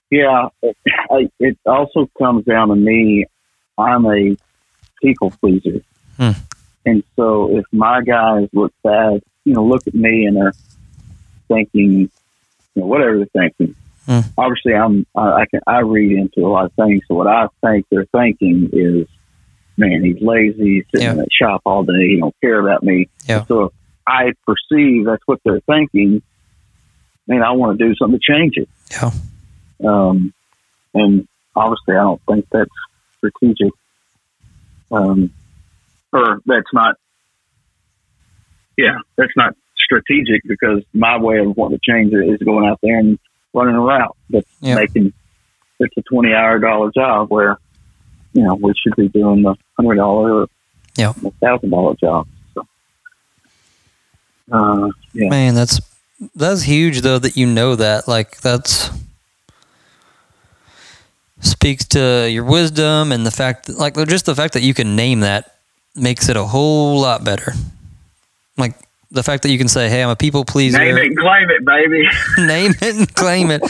[SPEAKER 2] yeah, I, it also comes down to me. I'm a people pleaser. Hmm. And so if my guys look bad, you know, look at me and they're thinking, you know, whatever they're thinking. Hmm. Obviously, I'm I can I read into a lot of things. So what I think they're thinking is man, he's lazy, he's sitting yeah. in that shop all day, he don't care about me.
[SPEAKER 1] Yeah.
[SPEAKER 2] So I perceive that's what they're thinking, man, I want to do something to change it.
[SPEAKER 1] Yeah.
[SPEAKER 2] Um, and obviously, I don't think that's strategic, um, or that's not. Yeah, that's not strategic because my way of wanting to change it is going out there and running a route that's yeah. making it's a twenty hour dollar job where you know, we should be doing the hundred dollar or
[SPEAKER 1] yeah.
[SPEAKER 2] thousand dollar job. So, uh, yeah.
[SPEAKER 1] Man, that's that's huge though that you know that. Like that's speaks to your wisdom and the fact that, like just the fact that you can name that makes it a whole lot better. Like the fact that you can say, "Hey, I'm a people pleaser."
[SPEAKER 2] Name it, and claim it, baby. <laughs>
[SPEAKER 1] Name it and claim it.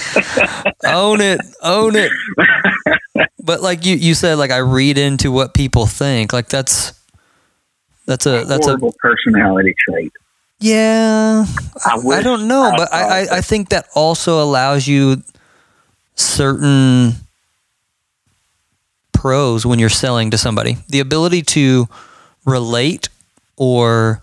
[SPEAKER 1] own it, own it. But like you, you said, like I read into what people think. Like that's that's a that's
[SPEAKER 2] horrible a personality trait.
[SPEAKER 1] Yeah, I, I don't know, I but I, I I think that also allows you certain pros when you're selling to somebody. The ability to relate or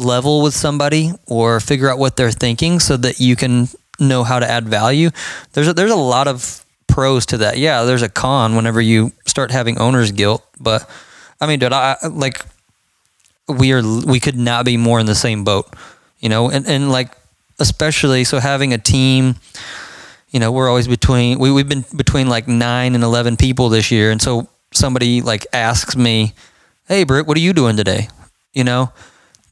[SPEAKER 1] level with somebody or figure out what they're thinking so that you can know how to add value. There's a, there's a lot of pros to that. Yeah, there's a con whenever you start having owner's guilt, but I mean, dude, I like we are we could not be more in the same boat, you know, and and like especially so having a team. You know, we're always between we we've been between like nine and eleven people this year, and so somebody like asks me, "Hey, Britt, what are you doing today?" You know,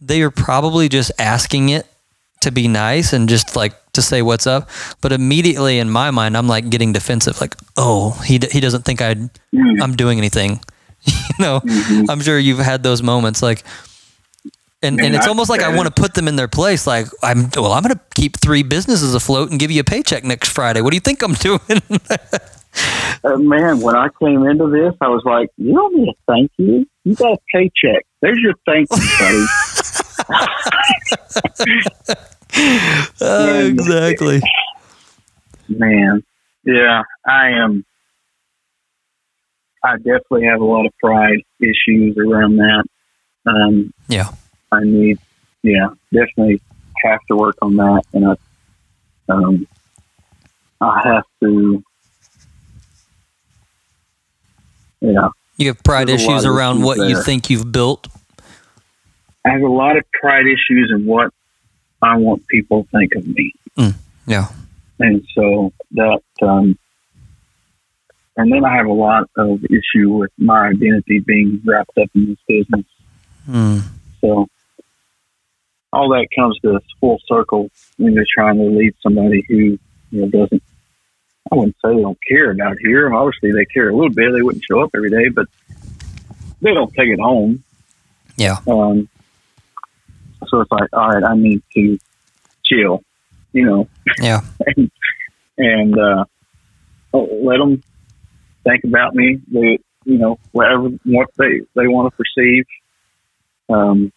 [SPEAKER 1] they are probably just asking it to be nice and just like to say what's up. But immediately in my mind, I'm like getting defensive, like, oh, he he doesn't think I mm. I'm doing anything. <laughs> you know, mm-hmm. I'm sure you've had those moments, like. And, and it's almost like I want to put them in their place. Like I'm, well, I'm going to keep three businesses afloat and give you a paycheck next Friday. What do you think I'm <laughs> doing?
[SPEAKER 2] uh, man, when I came into this, I was like, "You don't need a thank you. You got a paycheck. There's your thank you, buddy." <laughs> <laughs>
[SPEAKER 1] Exactly.
[SPEAKER 2] Man, yeah, I am. I definitely have a lot of pride issues around that. Um,
[SPEAKER 1] Yeah.
[SPEAKER 2] I need, yeah, definitely have to work on that, and I, um, I have to, yeah.
[SPEAKER 1] You have pride issues around what you think you've built.
[SPEAKER 2] I have a lot of pride issues in what I want people to think of me.
[SPEAKER 1] Yeah.
[SPEAKER 2] and so that um, and then I have a lot of issue with my identity being wrapped up in this business.
[SPEAKER 1] Mm.
[SPEAKER 2] So all that comes to full circle when you're trying to lead somebody who you know doesn't. I wouldn't say they don't care about here. Obviously, they care a little bit. They wouldn't show up every day, but they don't take it home.
[SPEAKER 1] Yeah.
[SPEAKER 2] Um, so it's like, all right, I need to chill, you know,
[SPEAKER 1] Yeah. <laughs>
[SPEAKER 2] and, and uh, let them think about me. They, you know, whatever what they they want to perceive. Um,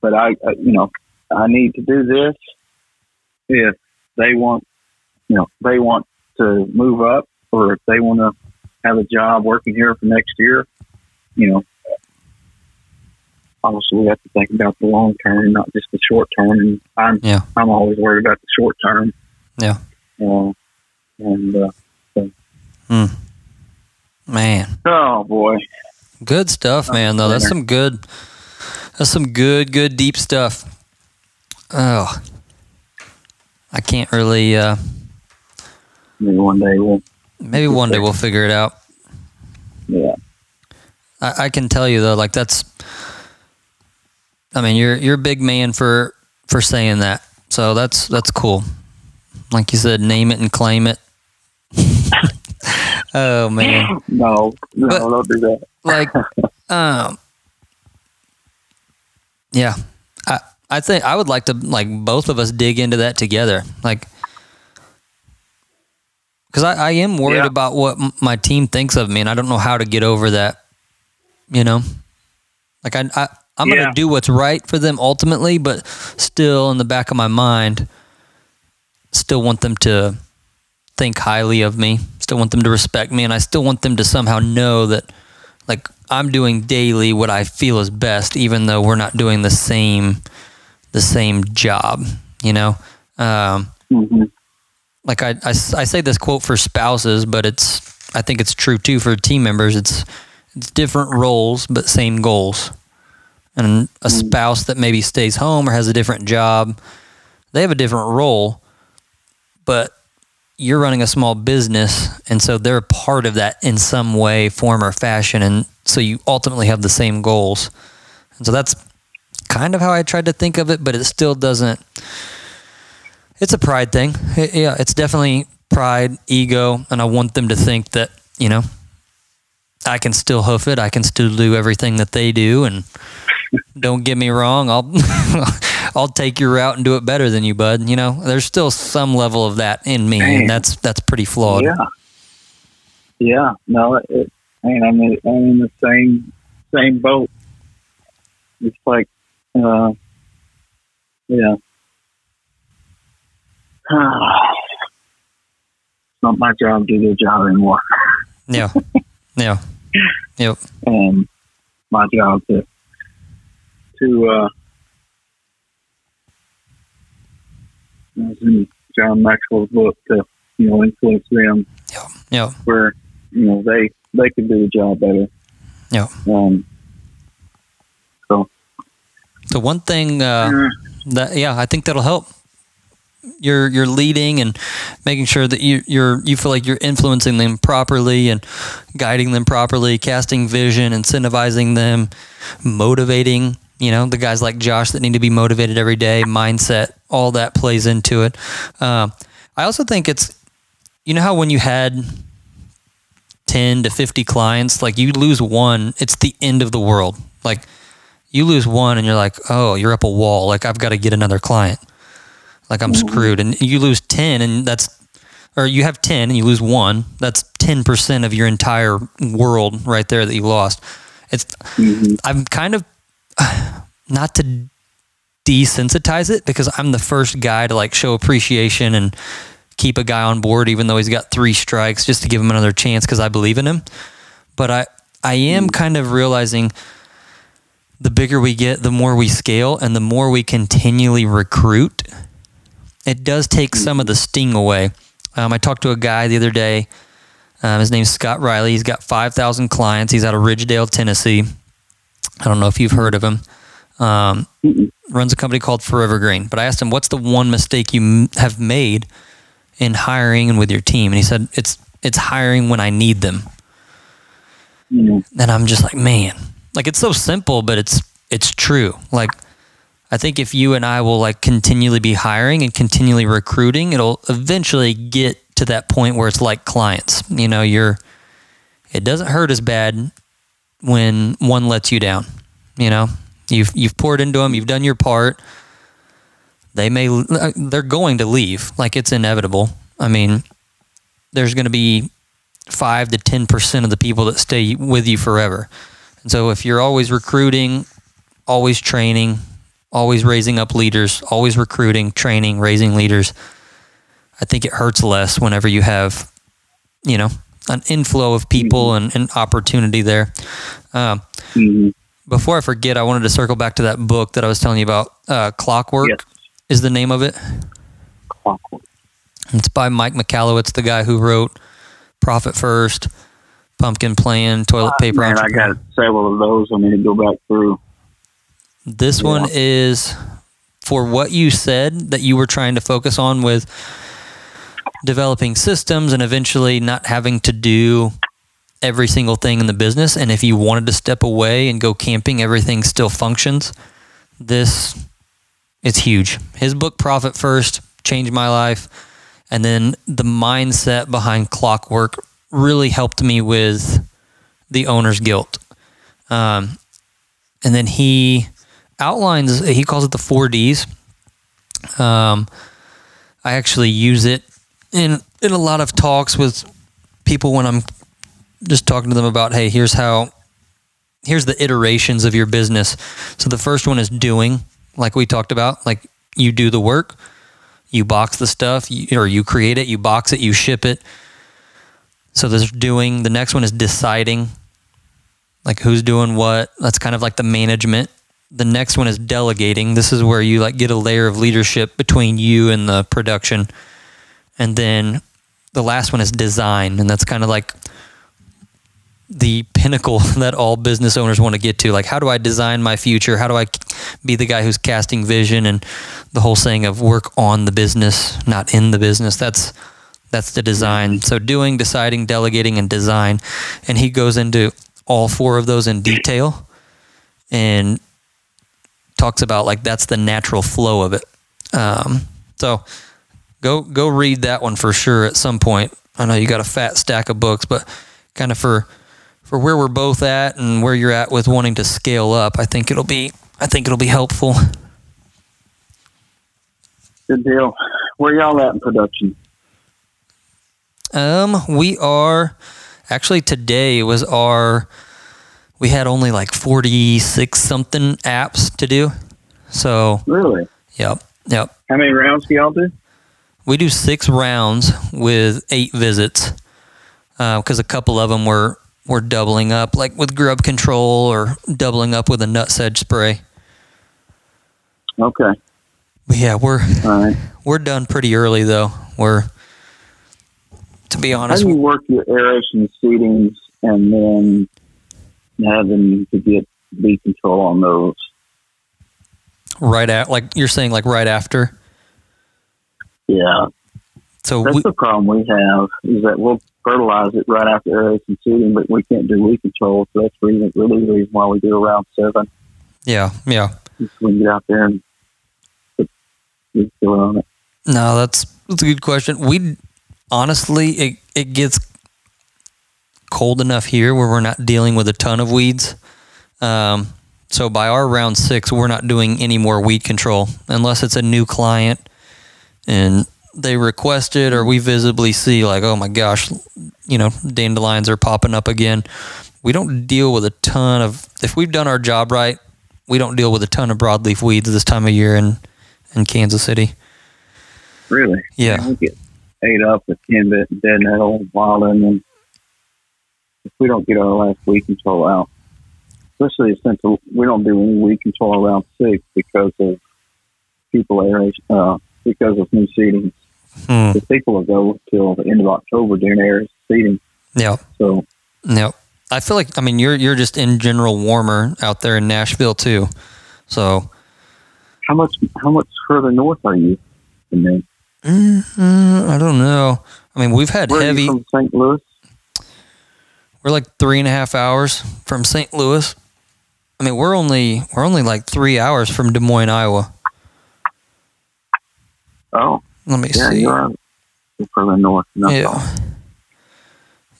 [SPEAKER 2] but I, I, you know, I need to do this if they want, you know, they want to move up, or if they want to have a job working here for next year. You know, obviously we have to think about the long term, not just the short term. And I'm
[SPEAKER 1] Yeah.
[SPEAKER 2] I'm always worried about the short term.
[SPEAKER 1] Yeah.
[SPEAKER 2] Uh, and uh,
[SPEAKER 1] Man.
[SPEAKER 2] oh boy,
[SPEAKER 1] Good stuff, man. Though that's some good. That's some good, good deep stuff. Oh, I can't really. uh
[SPEAKER 2] maybe one day we'll
[SPEAKER 1] Maybe one day we'll figure it out.
[SPEAKER 2] yeah.
[SPEAKER 1] I, I can tell you though, like that's. I mean, you're you're a big man for for saying that. So that's that's cool. Like you said, name it and claim it. <laughs> oh man.
[SPEAKER 2] No, no,
[SPEAKER 1] But-
[SPEAKER 2] don't do that.
[SPEAKER 1] like <laughs> um yeah i i think i would like to like both of us dig into that together like because I, I am worried
[SPEAKER 2] Yeah.
[SPEAKER 1] about what m- my team thinks of me and i don't know how to get over that you know like i, I i'm
[SPEAKER 2] Yeah.
[SPEAKER 1] gonna do what's right for them ultimately but still in the back of my mind still want them to think highly of me still want them to respect me and i still want them to somehow know that like I'm doing daily what I feel is best, even though we're not doing the same the same job. You know, um,
[SPEAKER 2] hmm
[SPEAKER 1] like I, I s- I say this quote for spouses, but it's I think it's true too for team members. It's it's different roles but same goals. And a mm. spouse that maybe stays home or has a different job, they have a different role, but you're running a small business and so they're a part of that in some way form or fashion and so you ultimately have the same goals. And so that's kind of how i tried to think of it but it still doesn't it's a pride thing. It- yeah it's definitely pride ego and i want them to think that you know i can still hoof it i can still do everything that they do and don't get me wrong i'll <laughs> i'll take your route and do it better than you bud you know there's still some level of that in me
[SPEAKER 2] Dang.
[SPEAKER 1] and that's that's pretty flawed
[SPEAKER 2] Yeah, yeah. No, it, man, I'm in, I'm in the same same boat. It's like, uh, yeah. <sighs> it's not my job to do their job anymore.
[SPEAKER 1] yeah <laughs> yeah yep.
[SPEAKER 2] And my job to to uh as in John Maxwell's book to you know influence them.
[SPEAKER 1] Yep.
[SPEAKER 2] Where you know they they can do the job better.
[SPEAKER 1] Yeah.
[SPEAKER 2] Um,
[SPEAKER 1] so. One thing uh, that yeah i think that'll help you're you're leading and making sure that you you're you feel like you're influencing them properly and guiding them properly casting vision incentivizing them motivating you know the guys like josh that need to be motivated every day mindset all that plays into it um, i also think it's you know how when you had 10 to 50 clients like you lose one it's the end of the world like you lose one and you're like, oh, you're up a wall. Like I've got to get another client. Like I'm screwed. And you lose ten, and that's or you have 10 and you lose one, that's 10% of your entire world right there that you lost. It's,
[SPEAKER 2] Mm-hmm.
[SPEAKER 1] I'm kind of, <sighs> not to desensitize it because I'm the first guy to like show appreciation and keep a guy on board even though he's got three strikes just to give him another chance because I believe in him. But I I am kind of realizing the bigger we get, the more we scale and the more we continually recruit. It does take some of the sting away. Um, I talked to a guy the other day. Um, his name's Scott Riley. He's got 5,000 clients. He's out of Ridgedale, Tennessee. I don't know if you've heard of him. Um, runs a company called Forever Green. But I asked him, "What's the one mistake you m- have made in hiring and with your team?" And he said, "It's it's hiring when I need them."
[SPEAKER 2] Mm.
[SPEAKER 1] And I'm just like, man, like it's so simple, but it's it's true. Like I think if you and I will like continually be hiring and continually recruiting, it'll eventually get to that point where it's like clients. You know, you're it doesn't hurt as bad when one lets you down. You know, you've you've poured into them, you've done your part. They may they're going to leave, like it's inevitable. I mean, there's going to be five to ten percent of the people that stay with you forever. And so if you're always recruiting, always training, always raising up leaders, always recruiting, training, raising leaders, I think it hurts less whenever you have, you know, an inflow of people and, and opportunity there. Um,
[SPEAKER 2] Mhm.
[SPEAKER 1] before I forget, I wanted to circle back to that book that I was telling you about. Uh, Clockwork
[SPEAKER 2] Yes.
[SPEAKER 1] is the name of it.
[SPEAKER 2] Clockwork.
[SPEAKER 1] It's by Mike Michalowicz, the guy who wrote Profit First, Pumpkin Plan, Toilet Paper
[SPEAKER 2] Man, I got several of those. I need to go back through.
[SPEAKER 1] This one is for what you said that you were trying to focus on with developing systems and eventually not having to do every single thing in the business. And if you wanted to step away and go camping, everything still functions. This it's huge. His book Profit First changed my life. And then the mindset behind clockwork really helped me with the owner's guilt. Um, and then he outlines, he calls it the four Ds. Um, I actually use it in, in a lot of talks with people when I'm just talking to them about, hey, here's how, here's the iterations of your business. So the first one is doing, like we talked about, like you do the work, you box the stuff, you, or you create it, you box it, you ship it. So there's doing. The next one is deciding, like who's doing what. That's kind of like the management. The next one is delegating. This is where you like get a layer of leadership between you and the production. And then the last one is design, and that's kind of like the pinnacle <laughs> that all business owners want to get to. Like, how do I design my future? How do I be the guy who's casting vision and the whole saying of work on the business, not in the business? That's that's the design. So doing, deciding, delegating, and design. And he goes into all four of those in detail and talks about like that's the natural flow of it. Um, so go go read that one for sure at some point. I know you got a fat stack of books, but kind of for for where we're both at and where you're at with wanting to scale up, I think it'll be I think it'll be helpful.
[SPEAKER 2] Good deal. Where y'all at in production?
[SPEAKER 1] Um, we are actually today was our we had only like 46 something apps to do. So,
[SPEAKER 2] Really?
[SPEAKER 1] yep. Yep.
[SPEAKER 2] How many rounds do y'all do?
[SPEAKER 1] We do 6 rounds with 8 visits. Uh, cuz a couple of them were were doubling up like with grub control or doubling up with a nut sedge spray.
[SPEAKER 2] Okay.
[SPEAKER 1] But yeah, we're
[SPEAKER 2] All right.
[SPEAKER 1] we're done pretty early though. We're to be honest.
[SPEAKER 2] How do you work your aeration seedings and then having to get weed control on those?
[SPEAKER 1] right at like you're saying like right after.
[SPEAKER 2] Yeah,
[SPEAKER 1] So
[SPEAKER 2] that's
[SPEAKER 1] we,
[SPEAKER 2] the problem we have is that we'll fertilize it right after aeration seeding, but we can't do weed control. So that's reason, really the reason why we do around seven.
[SPEAKER 1] yeah, yeah.
[SPEAKER 2] Just we get out there and put on it.
[SPEAKER 1] No, that's that's a good question. We honestly, it it gets cold enough here where we're not dealing with a ton of weeds. Um, so by our round six, we're not doing any more weed control unless it's a new client and they request it or we visibly see like, oh my gosh, you know, dandelions are popping up again. We don't deal with a ton of if we've done our job right, we don't deal with a ton of broadleaf weeds this time of year in in Kansas City.
[SPEAKER 2] Really?
[SPEAKER 1] Yeah.
[SPEAKER 2] we get ate up with henbit dead nettle, wild onion. If we don't get our last weed control out, especially since we don't do any weed control around six because of people aeration, uh, because of new seedings.
[SPEAKER 1] Hmm.
[SPEAKER 2] The people will go till the end of October during air seeding.
[SPEAKER 1] Yeah.
[SPEAKER 2] So
[SPEAKER 1] Yeah. I feel like I mean you're you're just in general warmer out there in Nashville too. So
[SPEAKER 2] how much how much further north are you than me?
[SPEAKER 1] mm, I don't know. I mean we've had
[SPEAKER 2] Where
[SPEAKER 1] heavy.
[SPEAKER 2] Are you from St. Louis?
[SPEAKER 1] We're like three and a half hours from St. Louis. I mean we're only we're only like three hours from Des Moines, Iowa.
[SPEAKER 2] Oh,
[SPEAKER 1] Let me
[SPEAKER 2] yeah,
[SPEAKER 1] see.
[SPEAKER 2] You're further north. all.
[SPEAKER 1] Yeah.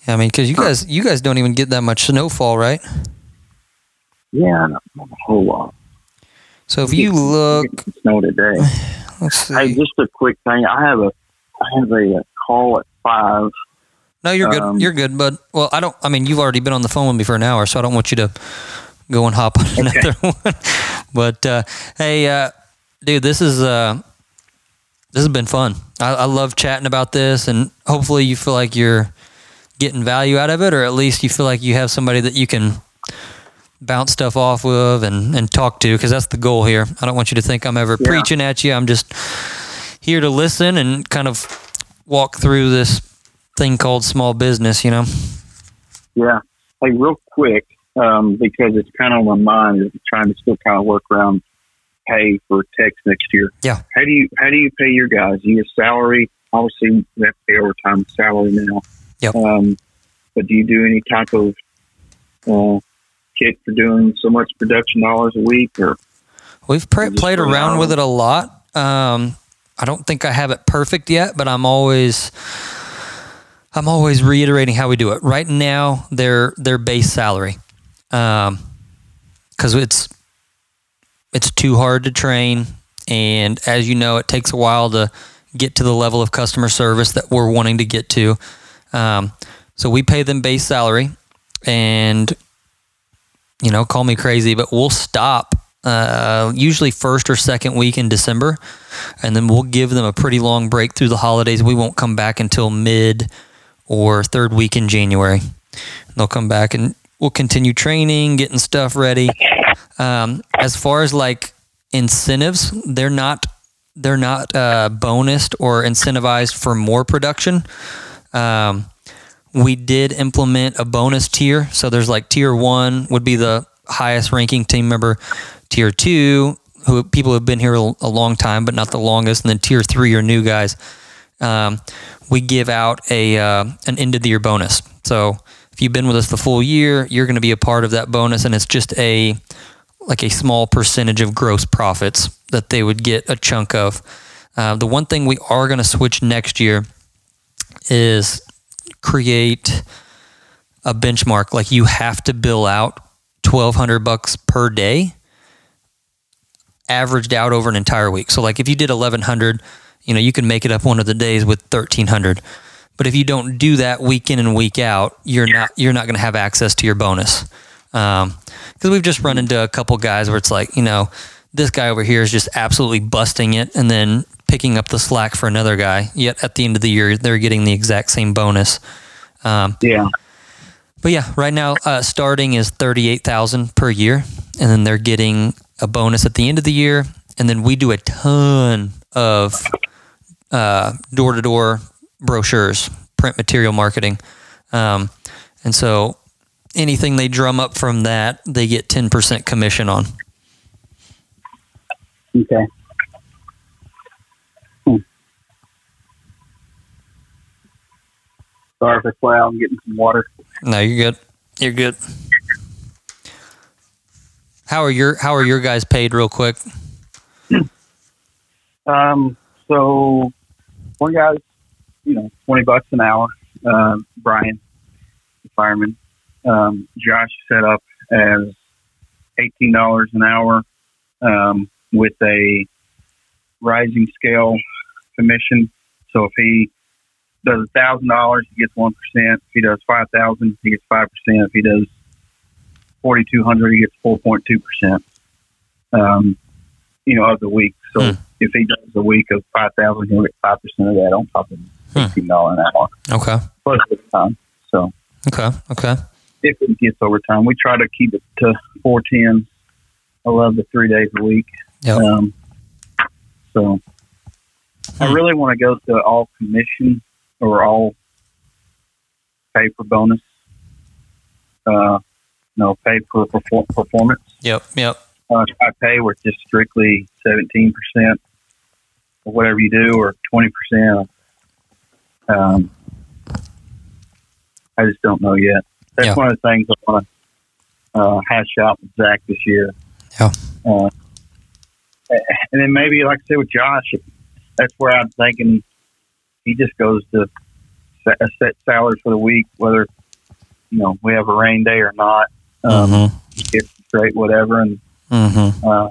[SPEAKER 1] Yeah, I mean, because you guys, you guys don't even get that much snowfall, right?
[SPEAKER 2] yeah, not, not a whole lot.
[SPEAKER 1] So if you look,
[SPEAKER 2] snow today. <sighs>
[SPEAKER 1] let's see.
[SPEAKER 2] Hey, just a quick thing. I have a I have a, call at five.
[SPEAKER 1] No, you're good.
[SPEAKER 2] Um,
[SPEAKER 1] you're good, bud. Well, I don't. I mean, you've already been on the phone with me for an hour, so I don't want you to go and hop on <laughs> another one. But uh, hey, uh, dude, this is uh, this has been fun. I, I love chatting about this, and hopefully, you feel like you're getting value out of it, or at least you feel like you have somebody that you can bounce stuff off with and, and talk to, because that's the goal here. I don't want you to think I'm ever
[SPEAKER 2] Yeah.
[SPEAKER 1] preaching at you. I'm just here to listen and kind of walk through this thing called small business, you know?
[SPEAKER 2] Yeah. Hey, real quick, um, because it's kind of on my mind. is trying to still kind of work around pay for techs next year.
[SPEAKER 1] Yeah.
[SPEAKER 2] How do you how do you pay your guys? You get salary. Obviously, to pay overtime salary now.
[SPEAKER 1] Yep.
[SPEAKER 2] Um, but do you do any type of uh, kick for doing so much production dollars a week, or
[SPEAKER 1] We've
[SPEAKER 2] Just
[SPEAKER 1] played around with it a lot. Um, I don't think I have it perfect yet, but I'm always I'm always reiterating how we do it. Right now, their their base salary, because it's it's too hard to train, and as you know, it takes a while to get to the level of customer service that we're wanting to get to. Um, so we pay them base salary, and you know, call me crazy, but we'll stop uh, usually first or second week in December, and then we'll give them a pretty long break through the holidays. We won't come back until mid or third week in January. They'll come back and we'll continue training, getting stuff ready. Um, as far as like incentives, they're not they're not uh, bonused or incentivized for more production. Um, we did implement a bonus tier. So there's like tier one would be the highest ranking team member, tier two, who people have been here a a long time, but not the longest, and then tier three are new guys. Um, we give out a uh, an end of the year bonus. So if you've been with us the full year, you're going to be a part of that bonus, and it's just a like a small percentage of gross profits that they would get a chunk of. Uh, the one thing we are going to switch next year is create a benchmark. Like you have to bill out twelve hundred bucks per day, averaged out over an entire week. So like if you did eleven hundred, you know you can make it up one of the days with thirteen hundred. But if you don't do that week in and week out, you're not you're not going to have access to your bonus. Because we've just run into a couple guys where it's like you know this guy over here is just absolutely busting it, and then picking up the slack for another guy. Yet at the end of the year, they're getting the exact same bonus. Um,
[SPEAKER 2] yeah,
[SPEAKER 1] but yeah, right now uh, starting is thirty eight thousand per year, and then they're getting a bonus at the end of the year, and then we do a ton of door to door brochures, print material marketing, um, and so anything they drum up from that, they get ten percent commission on.
[SPEAKER 2] okay. Hmm. Sorry for cloud. I'm getting some water.
[SPEAKER 1] No, you're good. You're good. How are your How are your guys paid, real quick? <clears throat>
[SPEAKER 2] Um, so one guy's, you know, twenty bucks an hour. Um, Brian, the fireman. Um, Josh set up as eighteen dollars an hour um, with a rising scale commission. So if he does thousand dollars, he gets one percent. If he does five thousand, he gets five percent. If he does forty two hundred, he gets four point two percent. Um, you know, of the week. So
[SPEAKER 1] Hmm.
[SPEAKER 2] If he does a week of five thousand, he'll get five percent of that on top of
[SPEAKER 1] Hmm.
[SPEAKER 2] fifteen dollar an hour
[SPEAKER 1] Okay.
[SPEAKER 2] plus overtime. So
[SPEAKER 1] Okay. Okay.
[SPEAKER 2] if it gets overtime, we try to keep it to four tens. I love the three days a week.
[SPEAKER 1] Yep.
[SPEAKER 2] Um, so I
[SPEAKER 1] Hmm.
[SPEAKER 2] really want to go to all commission or all pay for bonus. Uh, no, pay for perfor- performance.
[SPEAKER 1] Yep. Yep.
[SPEAKER 2] Uh, I pay with just strictly 17% or whatever you do or 20%. Um, I just don't know yet. That's
[SPEAKER 1] Yeah.
[SPEAKER 2] one of the things I want to uh, hash out with Zach this year.
[SPEAKER 1] Yeah.
[SPEAKER 2] Uh, and then maybe, like I said, with Josh, that's where I'm thinking he just goes to set, a set salary for the week, whether, you know, we have a rain day or not. Um,
[SPEAKER 1] Mm-hmm.
[SPEAKER 2] straight, whatever. And
[SPEAKER 1] Mm-hmm.
[SPEAKER 2] uh,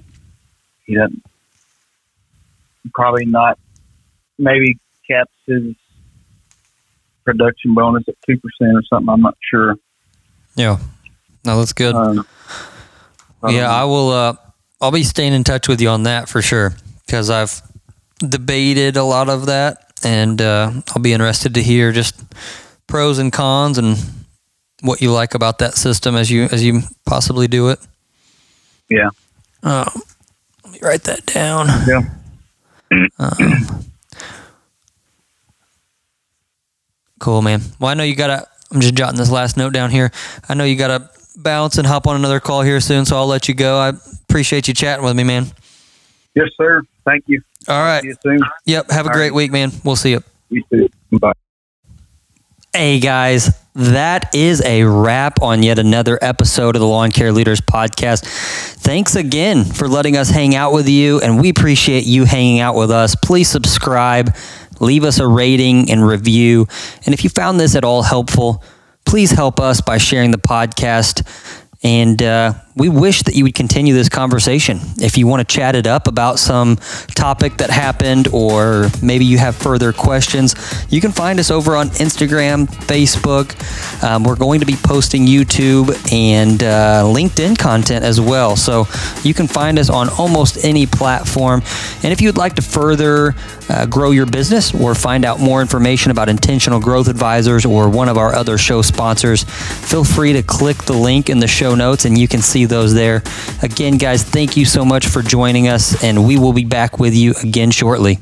[SPEAKER 2] he doesn't probably not maybe caps his production bonus at two percent or something. I'm not sure.
[SPEAKER 1] Yeah. No, that's good.
[SPEAKER 2] Um,
[SPEAKER 1] yeah, I will. Uh, I'll be staying in touch with you on that for sure because I've debated a lot of that, and uh, I'll be interested to hear just pros and cons and what you like about that system as you as you possibly do it.
[SPEAKER 2] Yeah.
[SPEAKER 1] Um, let me write that down.
[SPEAKER 2] Yeah.
[SPEAKER 1] Um, <clears throat> cool, man. Well, I know you gotta. I'm just jotting this last note down here. I know you gotta bounce and hop on another call here soon, so I'll let you go. I appreciate you chatting with me, man.
[SPEAKER 2] yes, sir. Thank you.
[SPEAKER 1] All right.
[SPEAKER 2] See you soon.
[SPEAKER 1] Yep. Have a
[SPEAKER 2] All
[SPEAKER 1] great
[SPEAKER 2] right.
[SPEAKER 1] week, man. We'll see you.
[SPEAKER 2] You too. Bye.
[SPEAKER 1] Hey guys, that is a wrap on yet another episode of the Lawn Care Leaders podcast. Thanks again for letting us hang out with you, and we appreciate you hanging out with us. Please subscribe, leave us a rating and review. And if you found this at all helpful, please help us by sharing the podcast. And uh, we wish that you would continue this conversation. If you want to chat it up about some topic that happened, or maybe you have further questions, you can find us over on Instagram, Facebook. Um, we're going to be posting YouTube and uh, LinkedIn content as well. So you can find us on almost any platform. And if you'd like to further uh, grow your business or find out more information about Intentional Growth Advisors or one of our other show sponsors, feel free to click the link in the show notes and you can see those there. Again, guys, thank you so much for joining us, and we will be back with you again shortly.